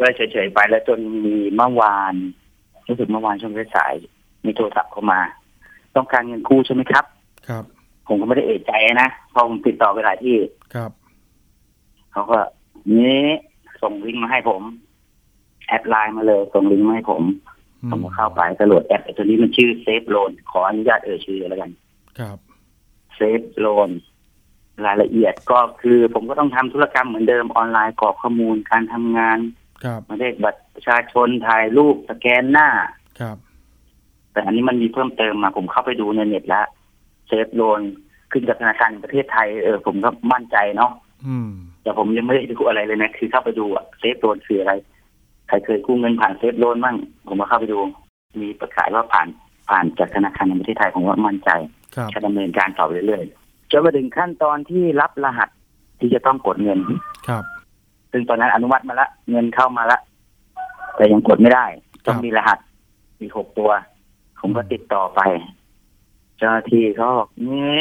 Speaker 4: ก็เฉยๆไปแล้วจนมีเมื่อวานรู้สึกเมื่อวานช่วงสายมีโทรศัพท์เข้ามา ต้องการเงินกู้ใช่ไหมครับ
Speaker 2: ครับ
Speaker 4: ผมก็ไม่ได้เอะใจนะพอผมติดต่อไปหลายที่
Speaker 2: ครับ
Speaker 4: เขาก็นี้ส่งลิงก์มาให้ผม แอดไลน์มาเลย ส่งลิงก์มาให้ผมผมก็เข้าไปก็โหลดแอปตัวนี้มันชื่อ Safe Loan ขออนุญาตเอ่ยชื่อแล้วกัน
Speaker 2: ครับ
Speaker 4: Safe Loan รายละเอียดก็คือ ผมก็ต้องทำธุรกรรมเหมือนเดิมออนไลน์กรอกข้อมูลการทำงาน
Speaker 2: ครับ
Speaker 4: มาเลขบัตรประชาชนถ่ายรูปสแกนหน้า
Speaker 2: ครับ
Speaker 4: แต่อันนี้มันมีเพิ่มเติมมาผมเข้าไปดูในเน็ตแล้ว Safe Loan ขึ้นกับธนาคารประเทศไทยเออผมก็มั่นใจเนาะแต่ผมยังไม่ได้ดูอะไรเลยนะคือเข้าไปดูอะ Safe Loan คืออะไรใครเคยกู้เงินผ่าน Safe Loan มั่งผมมาเข้าไปดู มีประกาศว่าผ่านผ่านจากธนาคารในประเทศไทยผมว่ามั่นใจจะดำเนินการต่อเรื่อยๆจนมาถึงขั้นตอนที่รับรหัสที่จะต้องกดเงิน
Speaker 2: ครับ
Speaker 4: ซึ่งตอนนั้นอนุมัติมาละ เงินเข้ามาละ แต่ยังกดไม่ได้ ต้องมีรหัสมีหกตัว ผมก็ติดต่อไป เจ้าหน้าที่เขาบอกนี้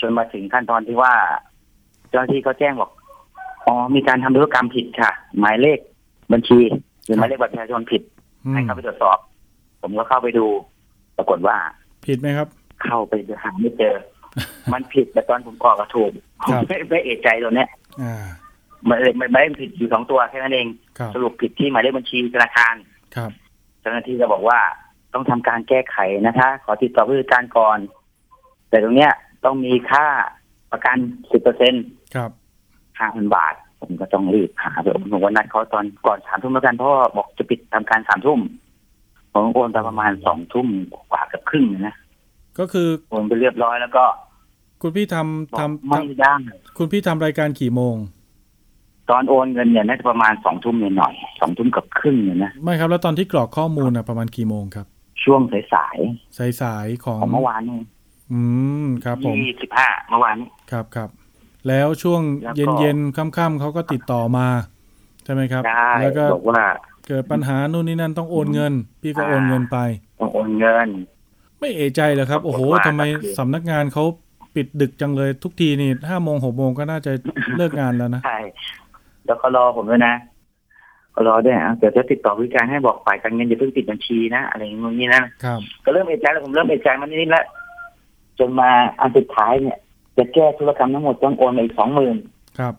Speaker 4: จนมาถึงขั้นตอนที่ว่า เจ้าหน้าที่เขาแจ้งบอกอ๋อมีการทำธุรกรรมผิดค่ะ หมายเลขบัญชีหรือหมายเลขบัตรประชาชนผิดให้เข้าไปตรวจสอบ ผมก็เข้าไปดู ปรากฏว่า
Speaker 2: ผิดไหมครับ
Speaker 4: เข้าไปหาไม่เจอ มันผิดแต่ตอนผมกรอกระถูกผมไม่ไม่เอะใจตัวเนี้ยมันเลยไม่ไม่ผิดอยู่สองตัวแค่นั้นเอง สรุปผิดที่หมายเลขบัญชีธนาคาร
Speaker 2: ครับ
Speaker 4: เจ้าหน้าที่จะบอกว่า ต้องทำการแก้ไขนะคะ ขอติดต่อผู้จัดการก่อน แต่ตรงเนี้ยต้องมีค่าประกันสิบเปอร์เซ็นต์
Speaker 2: ครับ
Speaker 4: ห้าพันบาท ผมก็ต้องรีบหาเดี๋ยวผมวันนัดเขาตอนก่อนสามทุ่มแล้วกันเพราะบอกจะปิดทำการสามทุ่มผมโอนไปประมาณสองทุ่มกว่ากับครึ่งนะ
Speaker 2: ก็คือ
Speaker 4: โอนไปเรียบร้อยแล้วก็
Speaker 2: คุณพี่ทำทำ
Speaker 4: ไม่ได้
Speaker 2: คุณพี่ทำรายการกี่โมง
Speaker 4: ตอนโอนเงินเนี่ยน่าจะประมาณสองทุ่มหน่อยสองทุ่มกับครึ่งเนี่ยนะ
Speaker 2: ไม่ครับแล้วตอนที่กรอกข้อมูลนะประมาณกี่โมงครับ
Speaker 4: ช่วงสายสาย
Speaker 2: สายสายของ
Speaker 4: เมื่อวานนี่
Speaker 2: อืมครับผม
Speaker 4: ยี่สิบห้าเมื่อวาน
Speaker 2: ครับครับแล้วช่วงเย็นเย็นค่ำๆเขาก็ติดต่อมา ใช่ไหมครับ
Speaker 4: แล้วก็บอกว่า
Speaker 2: เกิดปัญหานู่นนี่นั่นต้องโอนเงิน พี่ก็โอนเงินไป
Speaker 4: ต้องโอนเงิน
Speaker 2: ไม่เอใจเหรอครับ โอ้โหทำไมสำนักงานเขาปิดดึกจังเลยทุกทีนี่ห้าโมงหกโมงก็น่าจะเลิกงานแล้วนะ
Speaker 4: ใช่แล้วก็รอผมด้วยนะก็ รอด้วยอะเดี๋ยวจะติดต่อวิการให้บอกฝ่ายการเงินอย่าเพิ่งปิดบัญชีนะอะไรอย่างงี้นะครับก็เริ่มเอะใจแล้วผมเริ่มเอะใจมันนิดแล้วจนมาอันสุดท้ายเนี่ย จะแก้ธุรกรรมทั้งหมดต้องโอนมาอีกสองหมื่น
Speaker 2: ครับ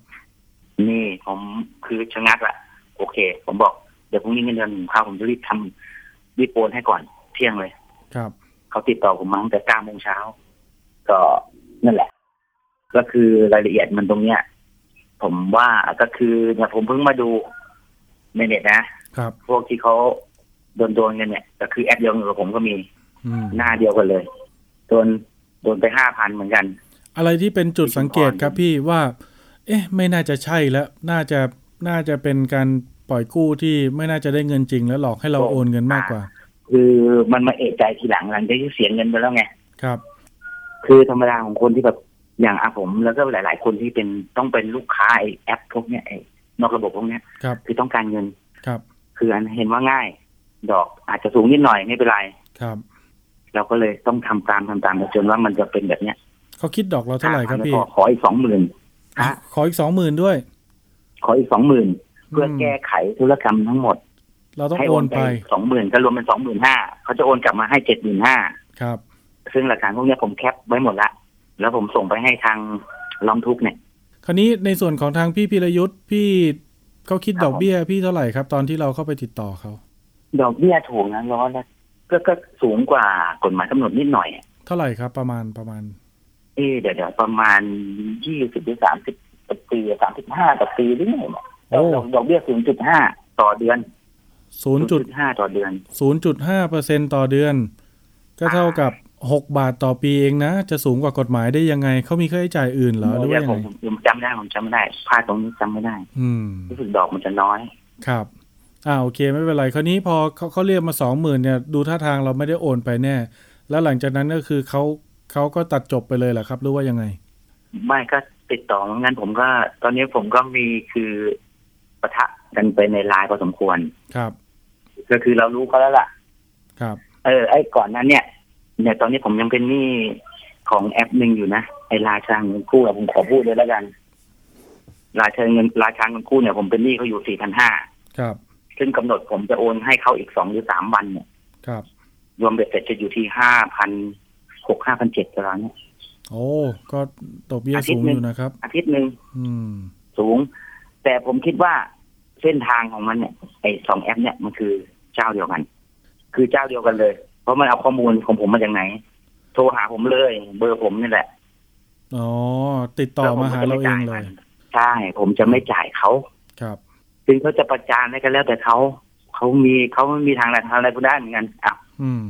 Speaker 4: นี่ผมคือชะงักละโอเค ผมบอกเดี๋ยวพรุ่งนี้เงินเดือนผมเข้าผมจะรีบทำรีบโอนให้ก่อนเที่ยงเลย
Speaker 2: ครับ
Speaker 4: เขาติดต่อผมมาตั้งแต่เก้าโมงเช้าก็นั่นแหละ ก็คือรายละเอียดมันตรงเนี้ย ผมว่าก็คือเนี่ยผมเพิ่งมาดู ในเน็ตนะครับ พวกที่เขาโดนโดนกันเนี่ยก็คือแอปเดียวกับผมก็มีหน้าเดียวกันเลยโดนโดนไปห้าพันเหมือนกัน
Speaker 2: อะไรที่เป็นจุดสังเกตครับพี่ว่า เอ๊ะ ไม่น่าจะใช่แล้ว น่าจะน่าจะเป็นการปล่อยกู้ที่ไม่น่าจะได้เงินจริง แล้วหลอกให้เราโอนเงินมากกว่า
Speaker 4: คือมันมาเอะใจทีหลังหลังจากที่เสียเงินไปแล้วไง
Speaker 2: ครับ
Speaker 4: คือธรรมดาของคนที่แบบอย่างอาผมแล้วก็หลาย ๆ คนที่เป็นต้องเป็นลูกค้าไอแอปพวกเนี้ยไอ นอกระบบพวกเนี้ย
Speaker 2: ครับ
Speaker 4: คือต้องการเงิน
Speaker 2: ครับ
Speaker 4: คืออันเห็นว่าง่าย ดอกอาจจะสูงนิดหน่อยไม่เป็นไร
Speaker 2: ครับ
Speaker 4: เราก็เลยต้องทำตามทำตามจนว่ามันจะเป็นแบบเนี้ย
Speaker 2: เขาคิดดอกเราเท่าไหร่ครับพี่
Speaker 4: ขออีกสองหมื่น
Speaker 2: ขออีกสองหมื่นด้วย
Speaker 4: ขออีกสองหมื่นเพื่อแก้ไขธุรกรรมทั้งหมด
Speaker 2: เราต้องโอนไป
Speaker 4: สองหมื่นก็รวมเป็นสองหมื่นห้าเขาจะโอนกลับมาให้เจ็ดหมื่นห้า
Speaker 2: ครับ
Speaker 4: ซึ่งหลักฐานพวกนี้ผมแคปไว้หมดละแล้วผมส่งไปให้ทางร้องทุกเนี่ย
Speaker 2: คราวนี้ในส่วนของทางพี่พิรยุทธ์พี่เขาคิดดอกเบี้ยพี่เท่าไหร่ครับ ตอนที่เราเข้าไปติดต่อเขา
Speaker 4: ดอกเบี้ยถูกนะร้อนก็ก็สูงกว่ากฎหมายกำหนดนิดหน่อย
Speaker 2: เท่าไหร่ครับ ประมาณประมาณ
Speaker 4: เอเดี๋ยวเดี๋ยวประมาณยี่สิบหรือสามสิบปีสามสิบห้าต่อปีหรือไงเนี่ยดอกเบี้ยศูนย์จุดห้าต่อเดือน
Speaker 2: ศูนย์จุด
Speaker 4: ห้าต่อเดือน
Speaker 2: ศูนย์จุดห้าเปอร์เซ็นต่อเดือน ก็เท่ากับ หกบาทต่อปีเองนะ จะสูงกว่ากฎหมายได้ยังไง เขามีค่าใช้จ่ายอื่นเหรอหรือว่ายังไง
Speaker 4: ผมจำได้ผมจำไม่ได้พลาดตรงนี้จำไม่ได้
Speaker 2: อืม
Speaker 4: รู้สึกดอกมันจะน้อย
Speaker 2: ครับอ่าโอเคไม่เป็นไร คราวนี้พอเขาเขาเรียกมาสองหมื่นเนี่ยดูท่าทางเราไม่ได้โอนไปแน่ แล้วหลังจากนั้นก็คือเขาเขาก็ตัดจบไปเลยแหละครับ หรือว่ายังไง
Speaker 4: ไม่ก็ติดต่องั้นผมก็ ตอนนี้ผมก็มีคือปะทะกันไปในไลน์พอสมควร
Speaker 2: ครับ
Speaker 4: ก็คือเรารู้เขาแล้วล่ะ
Speaker 2: ครับ
Speaker 4: เออไอ้ก่อนนั้นเนี่ย เนี่ยตอนนี้ผมยังเป็นหนี้ของแอปหนึ่งอยู่นะไอ้ราชาเงินกู้ผมขอพูดเลยแล้วกัน ราชาเงินราชาเงินกู้เนี่ยผมเป็นหนี้เขาอยู่สี่พันห้า
Speaker 2: ครับ
Speaker 4: ซึ่งกำหนดผมจะโอนให้เขาอีกสองหรือสามวันเนี่ย
Speaker 2: ครับ
Speaker 4: รวมเบ็ดเสร็จจะอยู่ที่ห้าพันหกห้าพันเจ็ดตารางเนี่ย
Speaker 2: โอ้ก็ตกเบี้ยสูงอยู่นะครับ
Speaker 4: อาทิตย์หนึ่ง
Speaker 2: อืม
Speaker 4: สูง แต่ผมคิดว่าเส้นทางของมันเนี่ยไอ้สองแอปเนี่ยมันคือเจ้าเดียวกัน คือเจ้าเดียวกันเลย เพราะมันเอาข้อมูลของผมมาจากไหน โทรหาผมเลย เบอร์ผมนี่แหละ
Speaker 2: อ๋อ ติดต่อมาหาเราเองเลย
Speaker 4: ใช่ผมจะไม่จ่ายเขา
Speaker 2: ครับ
Speaker 4: ถึงเขาจะประจานให้กันแล้วแต่เขาเขามีเขาไม่มีทางอะไรทางอะไรก็ได้เหมือนกันอะ
Speaker 2: อืม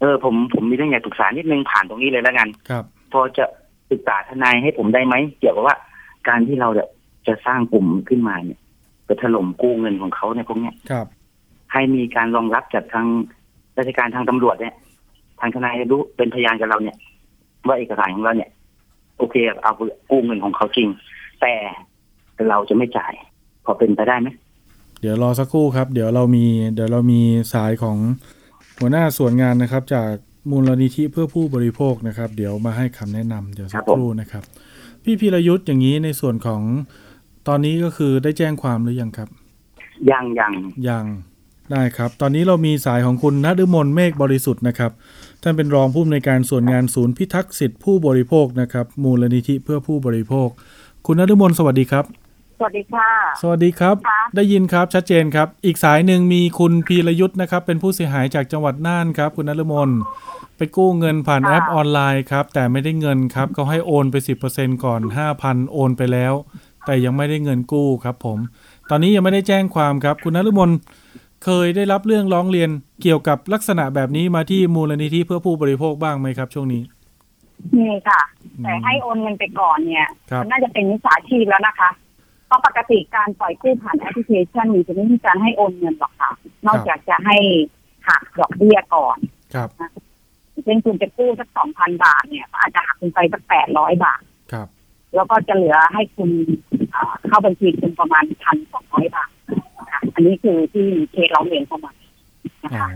Speaker 4: เออ ผมผมมีเรื่องอยากปรึกษานิดนึงผ่านตรงนี้เลยแล้วกัน
Speaker 2: ครับ
Speaker 4: พอจะปรึกษาทนายให้ผมได้ไหมเกี่ยวกับว่า การที่เราจะจะสร้างกลุ่มขึ้นมาเนี่ยไปถล่มกู้เงินของเขาในพวกเนี้ย
Speaker 2: ครับ
Speaker 4: ให้มีการรองรับจากทาง ราชการทางตำรวจเนี่ย ทางทนายรู้เป็นพยานกับเราเนี่ย ว่าเอกสารของเราเนี่ย โอเคเอากู้เงินของเขาจริง แต่เราจะไม่จ่าย พอเป็นไปได้ไหม
Speaker 2: เดี๋ยวรอสักครู่ครับ เดี๋ยวเรามี เดี๋ยวเรามีสายของหัวหน้าส่วนงานนะครับ จากมูลนิธิเพื่อผู้บริโภคนะครับ เดี๋ยวมาให้คำแนะนำเดี๋ยวสักครู่นะครับ พี่พีรยุทธ์อย่างนี้ในส่วนของตอนนี้ก็คือได้แจ้งความหรือยังครับ
Speaker 4: ยังยัง
Speaker 2: ยัง ได้ครับ ตอนนี้เรามีสายของคุณนฤมลเมฆบริสุทธิ์นะครับ ท่านเป็นรองผู้อำนวยการส่วนงานศูนย์พิทักษ์สิทธิผู้บริโภคนะครับ มูลนิธิเพื่อผู้บริโภค คุณนฤมลสวัสดีครับ
Speaker 5: สวัสดีค่ะ
Speaker 2: สวัสดีครับ ได้ยินครับชัดเจนครับ อีกสายหนึ่งมีคุณพีรยุทธ์นะครับ เป็นผู้เสียหายจากจังหวัดน่านครับ คุณนฤมลไปกู้เงินผ่านแอปออนไลน์ครับ แต่ไม่ได้เงินครับเขาให้โอนไป 10%ก่อน 5,000 โอนไปแล้ว แต่ยังไม่ได้เงินกู้ครับ ผม ตอนนี้ยังไม่ได้แจ้งความครับ คุณนฤมล เคยได้รับเรื่องร้องเรียนเกี่ยวกับลักษณะแบบนี้มาที่มูลนิธิเพื่อผู้บริโภคบ้างไหมครับ ช่วงนี้
Speaker 5: มีค่ะ แต่ให้โอนเงินไปก่อนเนี่ยมันน่าจะเป็นมิจฉาชีพแล้วนะคะเพราะปกติการปล่อยกู้ผ่านแอปพลิเคชันนี้จะไม่มีการให้โอนเงินหรอกค่ะ นอกจากจะให้หักดอกเบี้ยก่อน
Speaker 2: ครับ
Speaker 5: เช่นคุณจะกู้สักสองพันบาทเนี่ยอาจจะหักคุณไปสักแปดร้อยบาท
Speaker 2: ครับ
Speaker 5: แล้วก็จะเหลือให้คุณเข้าบัญชีคุณประมาณพันสองร้อยบาทอันนี้คือที่เคสร้องเรียนเข้ามาอ๋อ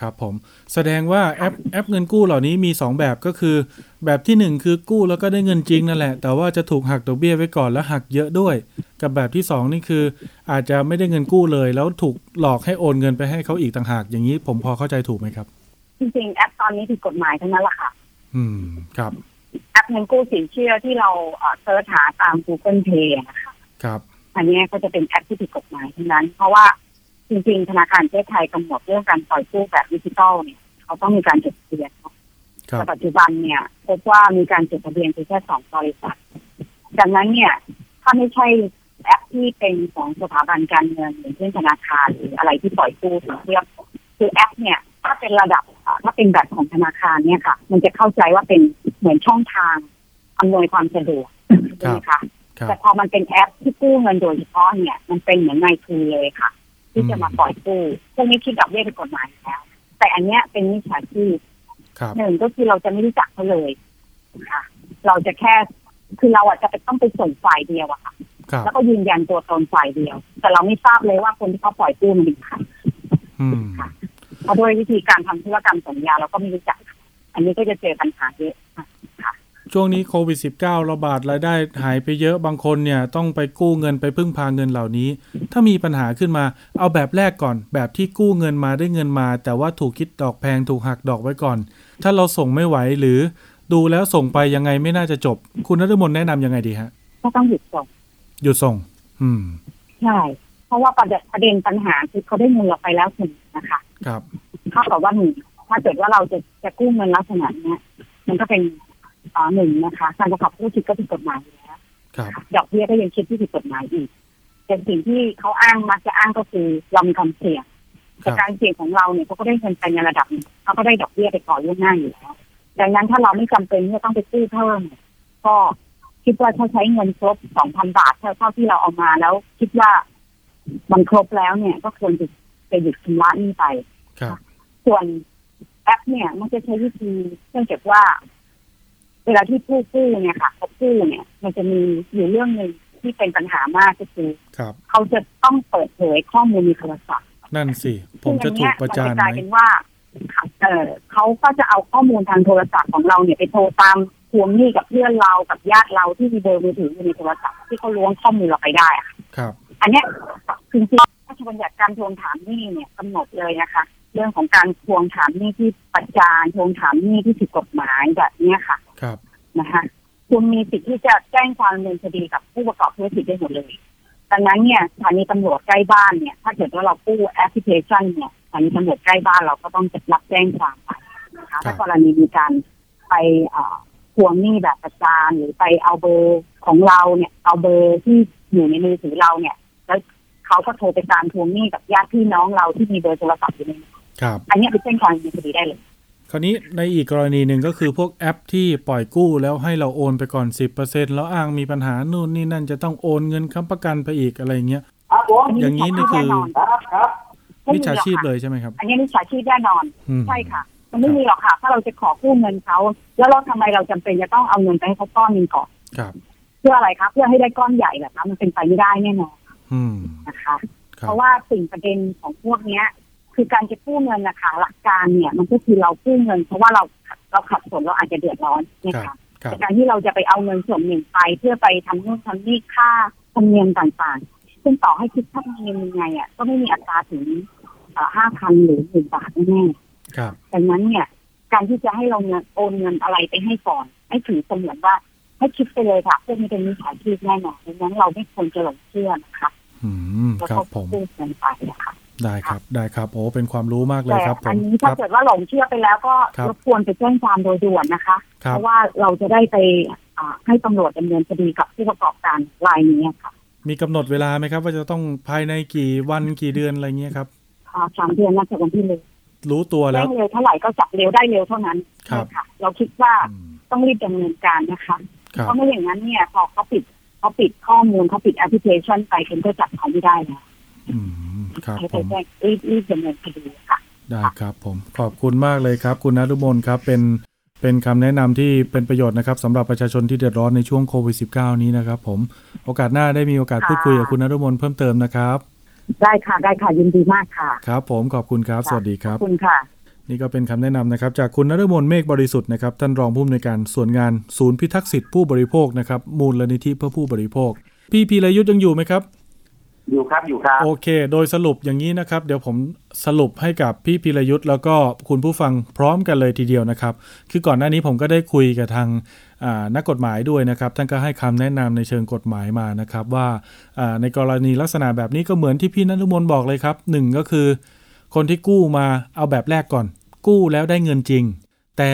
Speaker 2: ครับผม แสดงว่าแอปแอปเงินกู้เหล่านี้มี 2 แบบก็คือ แบบที่ 1 คือกู้แล้วก็ได้เงินจริงนั่นแหละ แต่ว่าจะถูกหักดอกเบี้ยไว้ก่อนแล้วหักเยอะด้วย กับแบบที่ 2 นี่คือ อาจจะไม่ได้เงินกู้เลย แล้วถูกหลอกให้โอนเงินไปให้เขาอีกต่างหาก อย่างนี้ผมพอเข้าใจถูกไหมครับ
Speaker 5: จริงๆแอปตอนนี้ผิดกฎหมายทั้งนั้นแหละค่ะ
Speaker 2: อืมครับ
Speaker 5: แอปเงินกู้สินเชื่อที่เราเซิร์ชหาตาม Google Pay นะคะ
Speaker 2: ครับ
Speaker 5: อันนี้ก็จะเป็นแอปที่ผิดกฎหมายทั้งนั้น เพราะว่าจริงๆ ธนาคารประเทศไทยกำหนดเรื่องการปล่อยกู้แบบดิจิทัลเนี่ยเขาต้องมีการจดทะเบียนแต่ปัจจุบันเนี่ยพบว่ามีการจดทะเบียนแค่สองบริษัทดังนั้นเนี่ย ถ้าไม่ใช่แอปที่เป็นของสถาบันการเงินอย่างเช่นธนาคารหรืออะไรที่ปล่อยกู้สินเชื่อคือแอปเนี่ย ถ้าเป็นระดับถ้าเป็นแบบของธนาคารเนี่ยค่ะ มันจะเข้าใจว่าเป็นเหมือนช่องทางอำนวยความสะดวกใช่ไหมคะแต่พอมันเป็นแอปที่กู้เงินโดยเฉพาะเนี่ย มันเป็นเหมือนนายทุนเลยค่ะ ที่จะมาปล่อยกู้พวกนี้คิดดอกเบี้ยเป็นกฎหมายแล้ว แต่อันเนี้ยเป็นมิจฉาชีพหนึ่งก็คือเราจะไม่รู้จักเขาเลยค่ะ เราจะแค่คือเราอาจจะไปต้องไปส่งฝ่ายเดียวอะค่ะแล้วก็ยืนยันตัวตนฝ่ายเดียว แต่เราไม่ทราบเลยว่าคนที่เขาปล่อยกู้มันเป็นใครค่ะ เพราะด้วยวิธีการทำธุรกรรมสัญญาเราก็ไม่รู้จัก อันนี้ก็จะเจอปัญหาเยอะค่ะ
Speaker 2: ช่วงนี้โควิด -19 ระบาดรายได้หายไปเยอะบางคนเนี่ยต้องไปกู้เงินไปพึ่งพาเงินเหล่านี้ ถ้ามีปัญหาขึ้นมาเอาแบบแรกก่อน แบบที่กู้เงินมาได้เงินมา แต่ว่าถูกคิดดอกแพงถูกหักดอกไว้ก่อน ถ้าเราส่งไม่ไหวหรือดูแล้วส่งไปยังไงไม่น่าจะจบ คุณนฤมลแนะนํำยังไงดีฮะ
Speaker 5: ก็ต้องหยุดส่ง
Speaker 2: หยุดส่ง อืม
Speaker 5: ใช่เพ ราะว่าประเด็นปัญหาคือเขาได้เงินเราไปแล้วถึงนะคะ
Speaker 2: ครับ
Speaker 5: ถ้ากับว่าหนึ่งถ้าเกิดว่าเราจะจะกู้เงินลักษณะเนี้ยมันก็เป็นอ่าหนึ่งนะคะ การประกอบผู้คิดก็ผิดกฎหมายแล้วดอกเบี้ยก็ยังคิดที่ผิดกฎหมายอีกแต่สิ่งที่เขาอ้างมักจะอ้างก็คือเรามีความเสี่ยงแต่การเสี่ยงของเราเนี่ยเขาก็ได้เงินไปในระดับเขาก็ได้ดอกเบี้ยไปก่อนล่วงหน้าอยู่แล้วดังนั้นถ้าเราไม่จำเป็นที่จะต้องไปกู้เพิ่มก็คิดว่าถ้าใช้เงินครบสองพันบาทเท่าที่เราเอามาแล้ว คิดว่า มันครบแล้วเนี่ย ก็ควรจะจะหยุดชำระนี้ไปส่วนแอปเนี่ย มันจะใช้วิธีเนื่องจากว่า เวลาที่ผู้กู้เนี่ยค่ะเขากู้เนี่ย มันจะมีอยู่เรื่องหนึ่งที่เป็นปัญหามากก็คือเขาจะต้องเปิดเผยข้อมูลในโทรศัพท์
Speaker 2: นั่นสิ ผมจะถูกประจานไหมกลาย
Speaker 5: เป็นว่าเออเขาก็จะเอาข้อมูลทางโทรศัพท์ของเราเนี่ยไปโทรตามทวงหนี้กับเพื่อนเรากับญาติเราที่มีเบอร์มือถืออยู่ในโทรศัพท์ที่เขาล้วงข้อมูลเราไปได้อะ
Speaker 2: ครับ
Speaker 5: อันเนี้ยจริงๆพระราชบัญญัติการทวงถามหนี้เนี่ยกำหนดเลยนะคะ เรื่องของการทวงถามหนี้ที่ประจานทวงถามหนี้ที่ผิดกฎหมายแบบเนี้ยค่ะ
Speaker 2: ครับ
Speaker 5: นะคะคุณมีสิทธิ์ที่จะแจ้งความดำเนินคดีกับผู้ประกอบธุรกิจได้หมดเลยดังนั้นเนี่ยสถานีตำรวจใกล้บ้านเนี่ย ถ้าเกิดว่าเรากู้แอปพลิเคชันเนี่ยสถานีตำรวจใกล้บ้านเราก็ต้องจะรับแจ้งความไปนะคะถ้ากรณีมีการไปทวงหนี้แบบประจานหรือไปเอาเบอร์ของเราเนี่ย เอาเบอร์ที่อยู่ในมือถือเราเนี่ยแล้ว เขาก็โทรไปตามทวงหนี้กับญาติพี่น้องเราที่มีเบอร์โทรศัพท์อยู่ใน
Speaker 2: ครับ
Speaker 5: อันนี้เป็นเส้นความดำเนินคดีได้เลย
Speaker 2: คราวนี้ในอีกกรณีหนึ่งก็คือพวกแอปที่ปล่อยกู้แล้วให้เราโอนไปก่อน10%แล้วอ้างมีปัญหานู่นนี่นั่นจะต้องโอนเงินค้ำประกันไปอีกอะไรเงี้ยอย่างนี้นี่คือมิจฉาชีพเลยใช่ไหมครับ
Speaker 5: อันนี้มิจฉาชีพแน่นอนใช่ค่ะมันไม่มีหรอกค่ะ ถ้าเราจะขอกู้เงินเขา แล้วเราทำไมเราจำเป็นจะต้องเอาเงินไปให้เขาก้อนนึงก่อน
Speaker 2: ครับ
Speaker 5: เพื่ออะไรครับ เพื่อให้ได้ก้อนใหญ่แบบนั้นมันเป็นไปไม่ได้แน่นอน นะคะเพราะว่าสิ่งประเด็นของพวกเนี้ย คือการจะกู้เงินนะคะหลักการเนี่ย มันก็คือเรากู้เงิน เพราะว่าเราเราขัดสนเราอาจจะเดือดร้อนนะคะแต่การที่เราจะไปเอาเงินส่วนหนึ่งไป เพื่อไปทำนู่นทำนี่ค่าธรรมเนียมต่างๆ ซึ่งต่อให้คิดค่าธรรมเนียมยังไงอะก็ไม่มีอัตราถึงห้าพันหรือหนึ่งบาทแน่ๆดังนั้นเนี่ย การที่จะให้เราเงินโอนเงินอะไรไปให้ก่อน ให้ถือเสมือนว่า ให้คิดไปเลยค่ะพวกนี้เป็นมิจฉาชีพแน่นอนดังนั้นเราไม่ควรจะหลงเชื่อนะคะ
Speaker 2: อืมครับผม
Speaker 5: พูดเงินไปนะคะ
Speaker 2: ได้ครับได้ครับโอ้เป็นความรู้มากเลยครับ
Speaker 5: อันนี้ถ้าเกิดว่าหลงเชื่อไปแล้วก็รบกวนไปแจ้งความโดยด่วนนะคะ เพราะว่าเราจะได้ไปให้ตำรวจดำเนินคดีกับผู้ประกอบการรายนี้ค่ะ
Speaker 2: มีกำหนดเวลาไหมครับ ว่าจะต้องภายในกี่วันกี่เดือนอะไรเงี้ยครับ
Speaker 5: สามเดือนนับจากวันที่เลย
Speaker 2: รู้ตัวแล้ว
Speaker 5: เร็วเท่าไหร่ก็จับเร็วได้เร็วเท่านั้นค่ะเราคิดว่าต้องรีบดำเนินการนะคะ เพราะไม่อย่างนั้นเนี่ยพอเขาปิดเขาปิดข้อมูลเขาปิดแอปพลิเคชันไปคุณก็จับเขาไม่ได้แล้ว
Speaker 2: ครับ
Speaker 5: ผมรีบรีบดำเนินคดีค่ะ
Speaker 2: ได้ครับผมขอบคุณมากเลยครับ คุณนรุมนครับเป็นเป็นคำแนะนำที่เป็นประโยชน์นะครับสำหรับประชาชนที่เดือดร้อนในช่วงโควิด -19 นี้นะครับผมโอกาสหน้าได้มีโอกาสพูดคุยกับคุณนรุมนเพิ่มเติมนะครับ
Speaker 5: ได้ค่ะได้ค่ะยินดีมากค่ะ
Speaker 2: ครับ ผมขอบคุณครับ สวัสดีครับ
Speaker 5: ขอบคุณค่ะ
Speaker 2: นี่ก็เป็นคำแนะนำนะครับจากคุณนฤมลเมฆบริสุทธิ์นะครับท่านรองผู้อำนวยการส่วนงานศูนย์พิทักษ์สิทธิผู้บริโภคนะครับมูลนิธิเพื่อผู้บริโภค พี่พีรยุทธ์ยังอยู่ไหมครับ
Speaker 4: อยู่ครับอยู่ครับโอ
Speaker 2: เค โดยสรุปอย่างนี้นะครับ เดี๋ยวผมสรุปให้กับพี่พิรยุทธ์แล้วก็คุณผู้ฟังพร้อมกันเลยทีเดียวนะครับ คือก่อนหน้านี้ผมก็ได้คุยกับทางนักกฎหมายด้วยนะครับ ท่านก็ให้คำแนะนำในเชิงกฎหมายมานะครับ ว่าในกรณีลักษณะแบบนี้ก็เหมือนที่พี่นัทมนบอกเลยครับหนึ่งก็คือ คนที่กู้มาเอาแบบแรกก่อน กู้แล้วได้เงินจริง แต่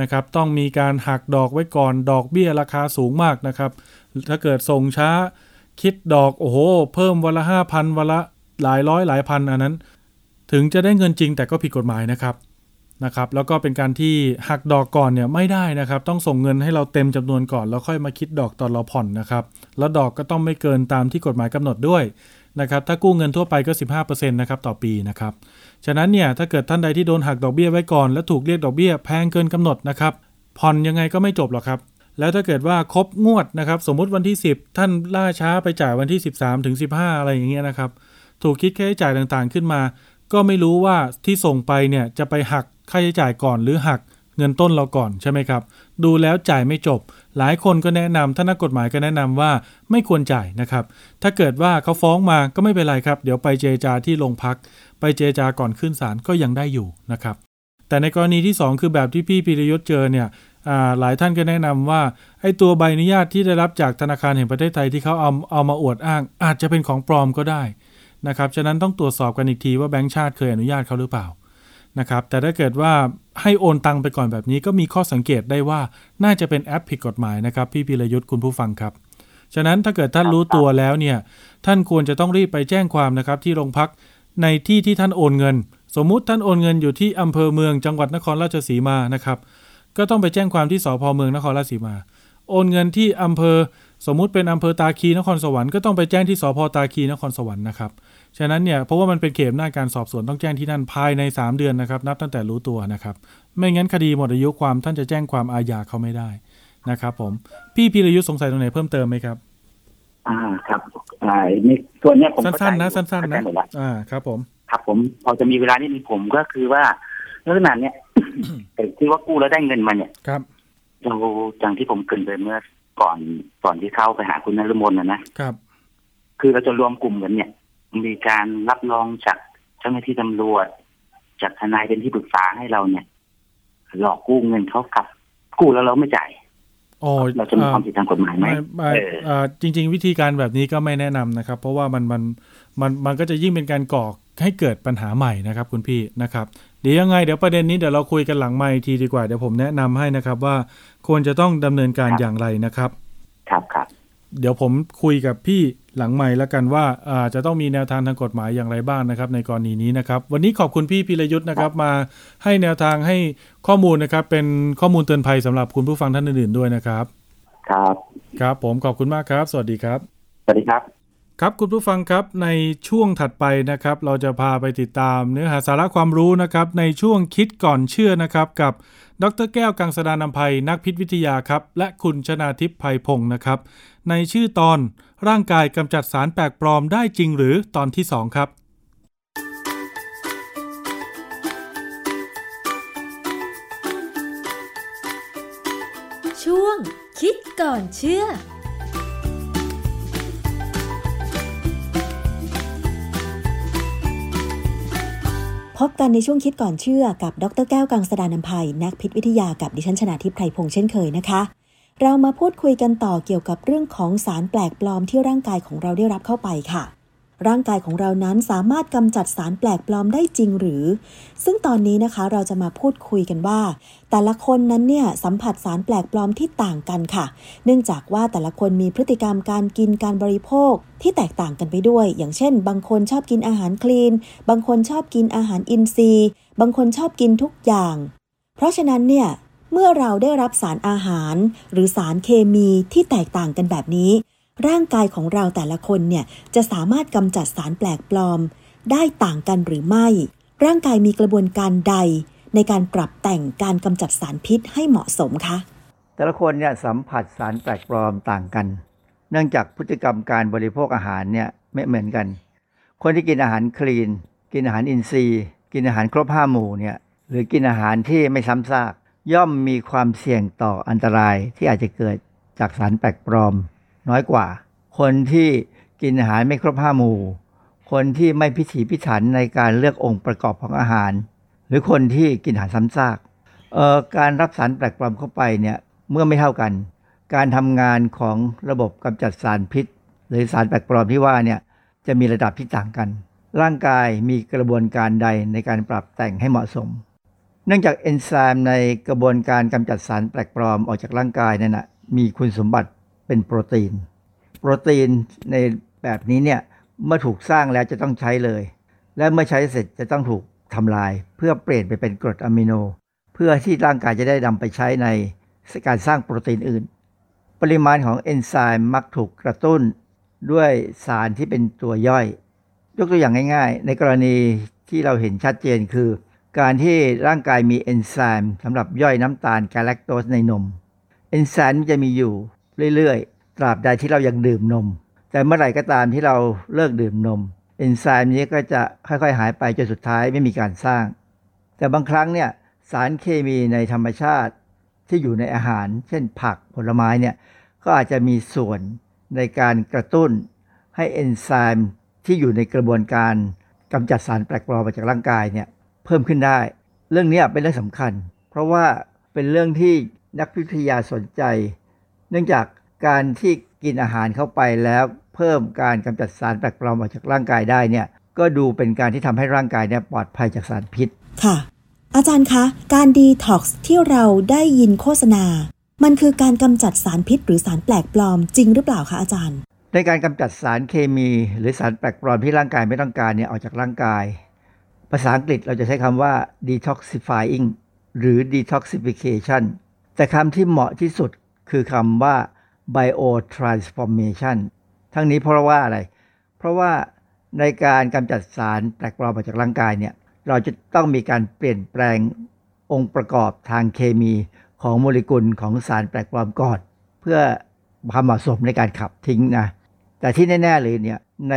Speaker 2: นะครับต้องมีการหักดอกไว้ก่อนดอกเบี้ยราคาสูงมากนะครับ ถ้าเกิดส่งช้าคิดดอกโอ้โห เพิ่มวันละห้าพันวันละหลายร้อยหลายพันอันนั้น ถึงจะได้เงินจริงแต่ก็ผิดกฎหมายนะครับนะครับ แล้วก็เป็นการที่หักดอกก่อนเนี่ยไม่ได้นะครับ ต้องส่งเงินให้เราเต็มจำนวนก่อน แล้วค่อยมาคิดดอกตอนเราผ่อนนะครับ แล้วดอกก็ต้องไม่เกินตามที่กฎหมายกำหนดด้วย นะครับถ้ากู้เงินทั่วไปก็ 15%นะครับต่อปีนะครับฉะนั้นเนี่ยถ้าเกิดท่านใดที่โดนหักดอกเบี้ยไว้ก่อน แล้วถูกเรียกดอกเบี้ยแพงเกินกำหนดนะครับผ่อนยังไงก็ไม่จบหรอกครับแล้วถ้าเกิดว่าครบงวดนะครับสมมุติวันที่ 10 ท่านล่าช้าไปจ่ายวันที่ 13ถึง15 อะไรอย่างเงี้ยนะครับถูกคิดค่าใช้จ่ายต่างๆขึ้นมา ก็ไม่รู้ว่าที่ส่งไปเนี่ยจะไปหักค่าใช้จ่ายก่อนหรือหัก เงินต้นเราก่อนใช่ไหมครับ ดูแล้วจ่ายไม่จบ หลายคนก็แนะนำท่านนักกฎหมายก็แนะนำว่าไม่ควรจ่ายนะครับ ถ้าเกิดว่าเขาฟ้องมาก็ไม่เป็นไรครับ เดี๋ยวไปเจจาที่โรงพัก ไปเจจาก่อนขึ้นศาลก็ยังได้อยู่นะครับ แต่ในกรณีที่ 2 คือแบบที่พี่ปิรยศเจอเนี่ยหลายท่านก็แนะนำว่าไอ้ตัวใบอนุญาตที่ได้รับจากธนาคารแห่งประเทศไทยที่เขาเอาเอามาอวดอ้าง อาจจะเป็นของปลอมก็ได้นะครับฉะนั้นต้องตรวจสอบกันอีกทีว่าแบงก์ชาติเคยอนุญาตเขาหรือเปล่านะครับแต่ถ้าเกิดว่า ให้โอนตังไปก่อนแบบนี้ก็มีข้อสังเกตได้ว่าน่าจะเป็นแอปผิดกฎหมายนะครับ พี่พิรยุทธ์คุณผู้ฟังครับ ฉะนั้นถ้าเกิดท่านรู้ตัวแล้วเนี่ย ท่านควรจะต้องรีบไปแจ้งความนะครับ ที่โรงพักในที่ที่ท่านโอนเงิน สมมุติท่านโอนเงินอยู่ที่อำเภอเมืองจังหวัดนครราชสีมานะครับ ก็ต้องไปแจ้งความที่สพเมืองนครราชสีมา โอนเงินที่อำเภอ สมมุติเป็นอำเภอตาคีนครสวรรค์ก็ต้องไปแจ้งที่สพตาคีนครสวรรค์นะครับ ฉะนั้นเนี่ยเพราะว่ามันเป็นเขตหน้าการสอบสวนต้องแจ้งที่นั่นภายใน 3 เดือนนะครับ นับตั้งแต่รู้ตัวนะครับ ไม่งั้นคดีหมดอายุความท่านจะแจ้งความอาญาเขาไม่ได้นะครับ ผมพี่พีรยุทธ์สงสัยตรงไหนเพิ่มเติมไหมครับ
Speaker 4: อ่าครับอ่านี่ส่วนเนี้ยผม
Speaker 2: สั้นๆนะสั้นๆนะอ่าครับ ผม
Speaker 4: ครับ ผมพอจะมีเวลานี่มีผมก็คือว่าลักษณะเนี้ยแต่ที่ว่ากู้แล้วได้เงินมาเนี่ย
Speaker 2: ครับ
Speaker 4: เราอย่างที่ผมเกินไปเมื่อก่อนก่อนที่เข้าไปหาคุณนรมนนะนะครับ คือเราจะรวมกลุ่มกันเนี่ย มีการรับรองจากเจ้าหน้าที่ตำรวจ จากทนายเป็นที่ปรึกษาให้เราเนี่ย หลอกกู้เงินเขากับ กู้แล้วเราไม่จ่ายเราจะมีความผิดทางกฎหมายไหม
Speaker 2: จริง ๆ วิธีการแบบนี้ก็ไม่แนะนำนะครับ เพราะว่ามันมันมันมันก็จะยิ่งเป็นการก่อให้เกิดปัญหาใหม่นะครับ คุณพี่นะครับเดี๋ยวยังไงเดี๋ยวประเด็นนี้เดี๋ยวเราคุยกันหลังไม่ทีดีกว่าเดี๋ยวผมแนะนำให้นะครับว่าควรจะต้องดำเนินการอย่างไรนะครับ
Speaker 4: ครับครับ
Speaker 2: เดี๋ยวผมคุยกับพี่ หลังใหม่แล้วกันว่าอาจะต้องมีแนวทางทางกฎหมายอย่างไรบ้างนะครับ ในกรณีนี้นะครับ วันนี้ขอบคุณพี่พิรยุทธ์นะครับ มาให้แนวทางให้ข้อมูลนะครับ เป็นข้อมูลเตือนภัยสำหรับคุณผู้ฟังท่านอื่นๆด้วยนะครับ
Speaker 4: ครับ
Speaker 2: ครับผมขอบคุณมากครับ สวัสดีครับ
Speaker 4: สวัสดีครับ
Speaker 2: ครับคุณผู้ฟังครับในช่วงถัดไปนะครับ เราจะพาไปติดตามเนื้อหาสาระความรู้นะครับในช่วงคิดก่อนเชื่อนะครับ กับดรแก้วกังสดานนภัยนักพิษวิทยาครับ และคุณชนาทิพย์ภัยพงศ์นะครับ ในชื่อตอน ร่างกายกำจัดสารแปลกปลอมได้จริงหรือตอนที่ 2 ครับ
Speaker 1: ช่วง คิดก่อนเชื่อ
Speaker 6: พบกันในช่วงคิดก่อนเชื่อกับ ดรแก้วกังสดานนภัยนักพิษวิทยากับดิฉันชนาทิพไพรพงษ์เช่นเคยนะคะ เรามาพูดคุยกันต่อเกี่ยวกับเรื่องของสารแปลกปลอมที่ร่างกายของเราได้รับเข้าไปค่ะ ร่างกายของเรานั้นสามารถกำจัดสารแปลกปลอมได้จริงหรือ ซึ่งตอนนี้นะคะเราจะมาพูดคุยกันว่า แต่ละคนนั้นเนี่ยสัมผัสสารแปลกปลอมที่ต่างกันค่ะ เนื่องจากว่าแต่ละคนมีพฤติกรรมการกินการบริโภคที่แตกต่างกันไปด้วย อย่างเช่น บางคนชอบกินอาหารคลีน บางคนชอบกินอาหารอินทรีย์ บางคนชอบกินทุกอย่าง เพราะฉะนั้นเนี่ย เมื่อเราได้รับสารอาหาร หรือสารเคมีที่แตกต่างกันแบบนี้ ร่างกายของเราแต่ละคนเนี่ยจะสามารถกำจัดสารแปลกปลอม ได้ต่างกันหรือไม่ ร่างกายมีกระบวนการใด ในการปรับแต่งการกำจัดสารพิษให้เหมาะสมคะ
Speaker 7: แต่ละคนเนี่ยสัมผัสสารแปลกปลอมต่างกัน เนื่องจากพฤติกรรมการบริโภคอาหารเนี่ยไม่เหมือนกัน คนที่กินอาหารคลีน กินอาหารอินทรีย์ กินอาหารครบห้าหมู่เนี่ยหรือกินอาหารที่ไม่ซ้ำซาก ย่อมมีความเสี่ยงต่ออันตรายที่อาจจะเกิดจากสารแปลกปลอม น้อยกว่า คนที่กินอาหารไม่ครบห้าหมู่ คนที่ไม่พิถีพิถันในการเลือกองค์ประกอบของอาหาร หรือคนที่กินอาหารซ้ำซากการรับสารแปลกปลอมเข้าไปเนี่ยเมื่อไม่เท่ากัน การทำงานของระบบกำจัดสารพิษ หรือสารแปลกปลอมที่ว่าเนี่ยจะมีระดับที่ต่างกัน ร่างกายมีกระบวนการใดในการปรับแต่งให้เหมาะสม เนื่องจากเอนไซม์ในกระบวนการกำจัดสารแปลกปลอมออกจากร่างกายนั่นนะมีคุณสมบัติเป็นโปรตีน โปรตีนในแบบนี้เนี่ยเมื่อถูกสร้างแล้วจะต้องใช้เลย และเมื่อใช้เสร็จจะต้องถูกทำลาย เพื่อเปลี่ยนไปเป็นกรดอะมิโน เพื่อที่ร่างกายจะได้นำไปใช้ในการสร้างโปรตีนอื่น ปริมาณของเอนไซม์มักถูกกระตุ้นด้วยสารที่เป็นตัวย่อย ยกตัวอย่างง่าย ๆ ในกรณีที่เราเห็นชัดเจนคือ การที่ร่างกายมีเอนไซม์สำหรับย่อยน้ำตาลกาแลคโตสในนม เอนไซม์จะมีอยู่เรื่อยๆ ตราบใดที่เรายังดื่มนม แต่เมื่อไหร่ก็ตามที่เราเลิกดื่มนม เอนไซม์นี้ก็จะค่อยๆ หายไปจนสุดท้ายไม่มีการสร้าง แต่บางครั้งเนี่ยสารเคมีในธรรมชาติที่อยู่ในอาหาร เช่นผักผลไม้เนี่ยก็อาจจะมีส่วนในการกระตุ้นให้เอนไซม์ที่อยู่ในกระบวนการกำจัดสารแปลกปลอมมาจากร่างกายเนี่ย เพิ่มขึ้นได้ เรื่องนี้เป็นเรื่องสำคัญ เพราะว่าเป็นเรื่องที่นักวิทยาสนใจ เนื่องจากการที่กินอาหารเข้าไปแล้วเพิ่มการกำจัดสารแปลกปลอมออกจากร่างกายได้เนี่ยก็ดูเป็นการที่ทำให้ร่างกายเนี่ยปลอดภัยจากสารพิษ
Speaker 6: ค่ะ อาจารย์คะ การดีท็อกซ์ที่เราได้ยินโฆษณา มันคือการกำจัดสารพิษ หรือสารแปลกปลอมจริงหรือเปล่าคะอาจารย์
Speaker 7: ในการกำจัดสารเคมี หรือสารแปลกปลอมที่ร่างกายไม่ต้องการเนี่ยออกจากร่างกาย ภาษาอังกฤษเราจะใช้คำว่า detoxifying หรือ detoxification แต่คำที่เหมาะที่สุดคือคำว่า biotransformation ทั้งนี้เพราะว่าอะไร เพราะว่าในการกำจัดสารแปลกปลอมออกจากร่างกายเนี่ย เราจะต้องมีการเปลี่ยนแปลงองค์ประกอบทางเคมีของโมเลกุลของสารแปลกปลอมก่อน เพื่อความเหมาะสมในการขับทิ้งนะ แต่ที่แน่ ๆ เลยเนี่ยใน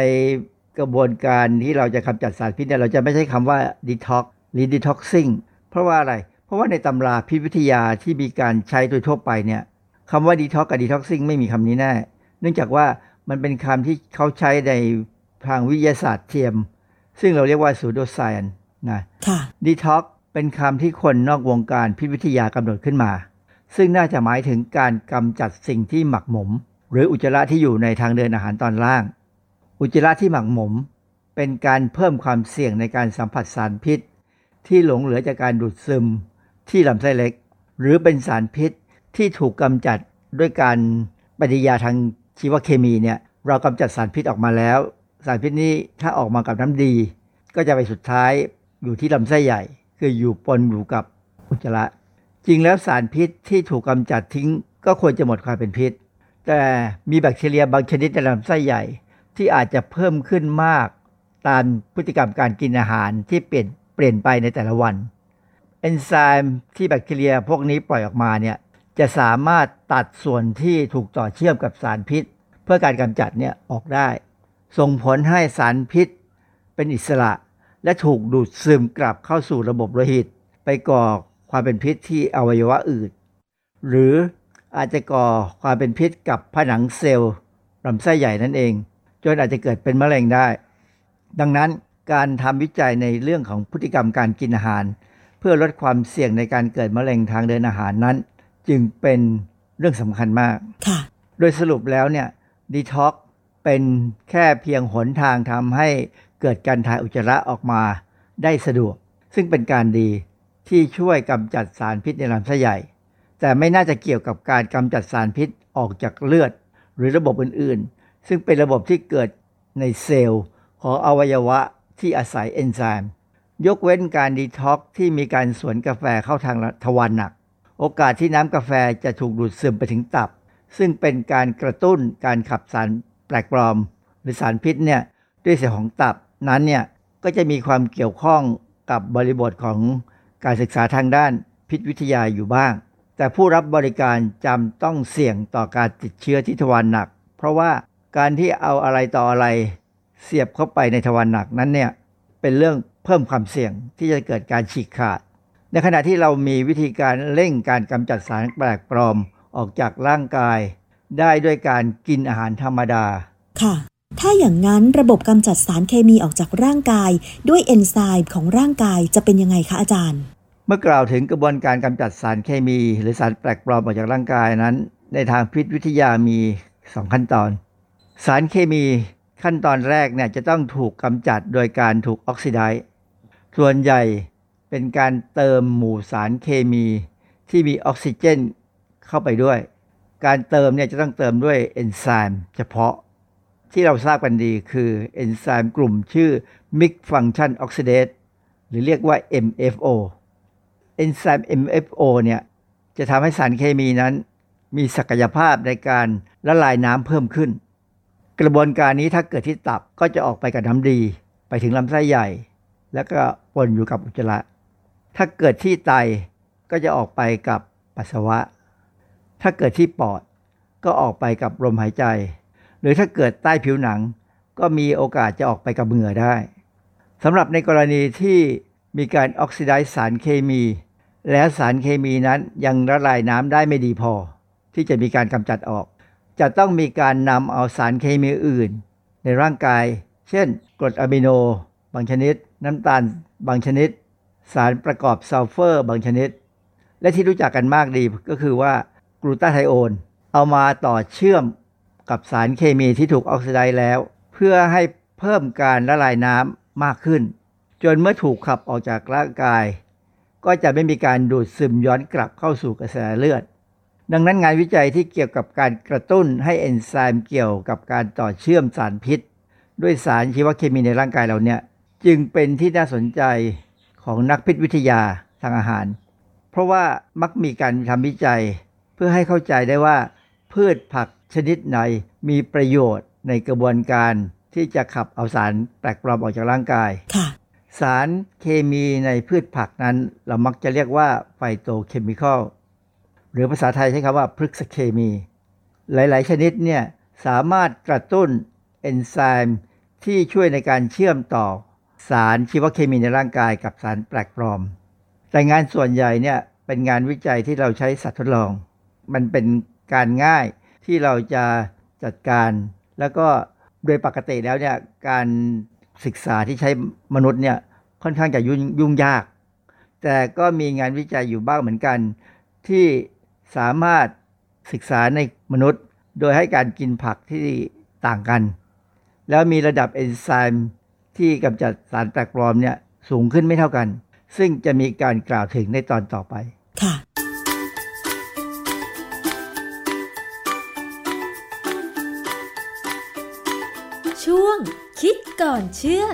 Speaker 7: กระบวนการที่เราจะกำจัดสารพิษเนี่ยเราจะไม่ใช้คำว่า detox หรือ detoxing เพราะว่าอะไร เพราะว่าในตำราพิษวิทยาที่มีการใช้โดยทั่วไปเนี่ยคำว่า detox กับ detoxing ไม่มีคำนี้แน่ เนื่องจากว่ามันเป็นคำที่เขาใช้ในทางวิทยาศาสตร์เทียม ซึ่งเราเรียกว่า pseudoscience นะ detox เป็นคำที่คนนอกวงการพิษวิทยากำหนดขึ้นมา ซึ่งน่าจะหมายถึงการกำจัดสิ่งที่หมักหมม หรืออุจจาระที่อยู่ในทางเดินอาหารตอนล่าง อุจจาระที่หมักหมม เป็นการเพิ่มความเสี่ยงในการสัมผัสสารพิษ ที่หลงเหลือจากการดูดซึม ที่ลำไส้เล็ก หรือเป็นสารพิษที่ถูกกำจัดด้วยการปฏิยาทางชีวเคมีเนี่ยเรากำจัดสารพิษออกมาแล้ว สารพิษนี้ถ้าออกมากับน้ำดี ก็จะไปสุดท้ายอยู่ที่ลำไส้ใหญ่ คืออยู่ปนอยู่กับอุจจาระ จริงแล้วสารพิษที่ถูกกำจัดทิ้ง ก็ควรจะหมดความเป็นพิษ แต่มีแบคทีเรียบางชนิดในลำไส้ใหญ่ ที่อาจจะเพิ่มขึ้นมากตามพฤติกรรมการกินอาหารที่เปลี่ยนเปลี่ยนไปในแต่ละวัน เอนไซม์ที่แบคทีเรียพวกนี้ปล่อยออกมาเนี่ยจะสามารถตัดส่วนที่ถูกต่อเชื่อมกับสารพิษ เพื่อการกำจัดเนี่ยออกได้ ส่งผลให้สารพิษเป็นอิสระ และถูกดูดซึมกลับเข้าสู่ระบบโลหิต ไปก่อความเป็นพิษที่อวัยวะอื่น หรืออาจจะก่อความเป็นพิษกับผนังเซลล์ลำไส้ใหญ่นั่นเอง จนอาจจะเกิดเป็นมะเร็งได้ ดังนั้นการทำวิจัยในเรื่องของพฤติกรรมการกินอาหาร เพื่อลดความเสี่ยงในการเกิดมะเร็งทางเดินอาหารนั้น จึงเป็นเรื่องสำคัญมาก โดยสรุปแล้วเนี่ยดีท็อกเป็นแค่เพียงหนทางทำให้เกิดการถ่ายอุจจาระออกมาได้สะดวก ซึ่งเป็นการดีที่ช่วยกำจัดสารพิษในลำไส้ใหญ่ แต่ไม่น่าจะเกี่ยวกับการกำจัดสารพิษออกจากเลือด หรือระบบอื่นๆ ซึ่งเป็นระบบที่เกิดในเซลล์ของอวัยวะที่อาศัยเอนไซม์ยกเว้นการดีท็อกที่มีการสวนกาแฟเข้าทางทวารหนัก โอกาสที่น้ำกาแฟจะถูกดูดซึมไปถึงตับ ซึ่งเป็นการกระตุ้นการขับสารแปลกปลอม หรือสารพิษเนี่ยด้วยเสียของตับนั้นเนี่ยก็จะมีความเกี่ยวข้องกับบริบทของการศึกษาทางด้านพิษวิทยาอยู่บ้าง แต่ผู้รับบริการจำต้องเสี่ยงต่อการติดเชื้อที่ทวารหนัก เพราะว่า การที่เอาอะไรต่ออะไรเสียบเข้าไปในทวารหนักนั้นเนี่ยเป็นเรื่องเพิ่มความเสี่ยงที่จะเกิดการฉีกขาด ในขณะที่เรามีวิธีการเร่งการกำจัดสารแปลกปลอมออกจากร่างกาย ได้ด้วยการกินอาหารธรรมดา
Speaker 6: ค่ะ ถ้าอย่างนั้นระบบกำจัดสารเคมีออกจากร่างกาย ด้วยเอนไซม์ของร่างกายจะเป็นยังไงคะอาจารย์
Speaker 7: เมื่อกล่าวถึงกระบวนการกำจัดสารเคมี หรือสารแปลกปลอมออกจากร่างกายนั้น ในทางพิษวิทยามี 2 ขั้นตอน สารเคมีขั้นตอนแรกเนี่ยจะต้องถูกกำจัดโดยการถูกออกซิไดซ์ส่วนใหญ่เป็นการเติมหมู่สารเคมีที่มีออกซิเจนเข้าไปด้วย การเติมเนี่ยจะต้องเติมด้วยเอนไซม์เฉพาะที่เราทราบกันดีคือเอนไซม์กลุ่มชื่อ Mixed Function Oxidase หรือเรียกว่า MFO เอนไซม์ MFO เนี่ยจะทำให้สารเคมีนั้น มีศักยภาพในการละลายน้ำเพิ่มขึ้น กระบวนการนี้ถ้าเกิดที่ตับก็จะออกไปกับน้ำดี ไปถึงลำไส้ใหญ่ แล้วก็ปนอยู่กับอุจจาระ ถ้าเกิดที่ไตก็จะออกไปกับปัสสาวะ ถ้าเกิดที่ปอดก็ออกไปกับลมหายใจ หรือถ้าเกิดใต้ผิวหนัง ก็มีโอกาสจะออกไปกับเหงื่อได้สำหรับในกรณีที่มีการออกซิไดซ์สารเคมี และสารเคมีนั้นยังละลายน้ำได้ไม่ดีพอ ที่จะมีการกำจัดออก จะต้องมีการนำเอาสารเคมีอื่น ในร่างกาย เช่น กรดอะมิโน บางชนิด น้ำตาล บางชนิด สารประกอบซัลเฟอร์ บางชนิด และที่รู้จักกันมากดีก็คือว่ากลูตาไทโอนเอามาต่อเชื่อมกับสารเคมีที่ถูกออกซิไดซ์แล้ว เพื่อให้เพิ่มการละลายน้ำมากขึ้น จนเมื่อถูกขับออกจากร่างกาย ก็จะไม่มีการดูดซึมย้อนกลับเข้าสู่กระแสเลือด ดังนั้นงานวิจัยที่เกี่ยวกับการกระตุ้นให้เอนไซม์เกี่ยวกับการต่อเชื่อมสารพิษ ด้วยสารชีวเคมีในร่างกายเราเนี่ยจึงเป็นที่น่าสนใจของนักพิษวิทยาทางอาหาร เพราะว่ามักมีการทำวิจัย เพื่อให้เข้าใจได้ว่า พืชผักชนิดไหนมีประโยชน์ในกระบวนการที่จะขับเอาสารแปลกปลอมออกจากร่างกายสารเคมีในพืชผักนั้น เรามักจะเรียกว่าไฟโตเคมีคอล หรือภาษาไทยใช้คำว่าพฤกษเคมี หลาย ๆ ชนิดเนี่ยสามารถกระตุ้นเอนไซม์ที่ช่วยในการเชื่อมต่อสารชีวเคมีในร่างกายกับสารแปลกปลอม แต่งานส่วนใหญ่เนี่ยเป็นงานวิจัยที่เราใช้สัตว์ทดลอง มันเป็นการง่ายที่เราจะจัดการ แล้วก็โดยปกติแล้วเนี่ยการศึกษาที่ใช้มนุษย์เนี่ยค่อนข้างจะยุ่งยุ่งยาก แต่ก็มีงานวิจัยอยู่บ้างเหมือนกัน ที่ สามารถศึกษาในมนุษย์ โดยให้การกินผักที่ต่างกัน แล้วมีระดับเอนไซม์ที่กำจัดสารแปลกปลอมเนี่ยสูงขึ้นไม่เท่ากัน ซึ่งจะมีการกล่าวถึงในตอนต่อไป
Speaker 6: ค่ะ
Speaker 1: ช่วงคิดก่อนเชื่อ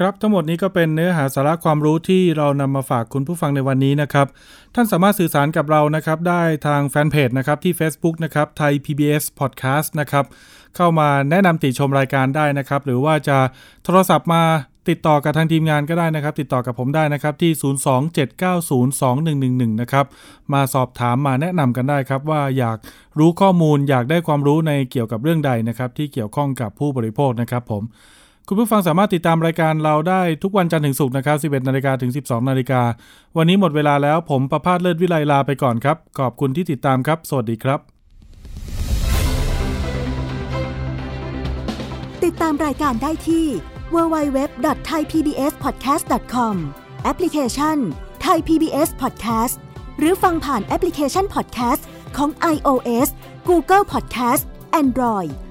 Speaker 2: ครับทั้งหมดนี้ก็เป็นเนื้อหาสาระความรู้ที่เรานำมาฝากคุณผู้ฟังในวันนี้นะครับ ท่านสามารถสื่อสารกับเรานะครับได้ทางแฟนเพจนะครับที่ Facebook นะครับไทย PBS Podcast นะครับเข้ามาแนะนำติชมรายการได้นะครับ หรือว่าจะโทรศัพท์มาติดต่อกับทางทีมงานก็ได้นะครับ ติดต่อกับผมได้นะครับที่ 027902111 นะครับ มาสอบถามมาแนะนำกันได้ครับ ว่าอยากรู้ข้อมูลอยากได้ความรู้ในเกี่ยวกับเรื่องใดนะครับ ที่เกี่ยวข้องกับผู้บริโภคนะครับผม คุณผู้ฟังสามารถติดตามรายการเราได้ทุกวันจันทร์ถึงศุกร์นะครับ 11 นาฬิกาถึง 12 นาฬิกา วันนี้หมดเวลาแล้วผมประพาสเลิศวิไลลาไปก่อนครับ ขอบคุณที่ติดตามครับ สวัสดีครับ
Speaker 6: ติดตามรายการได้ที่ www.thaipbspodcast.com แอปพลิเคชัน Thai PBS Podcast หรือฟังผ่านแอปพลิเคชัน Podcast ของ iOS Google Podcast Android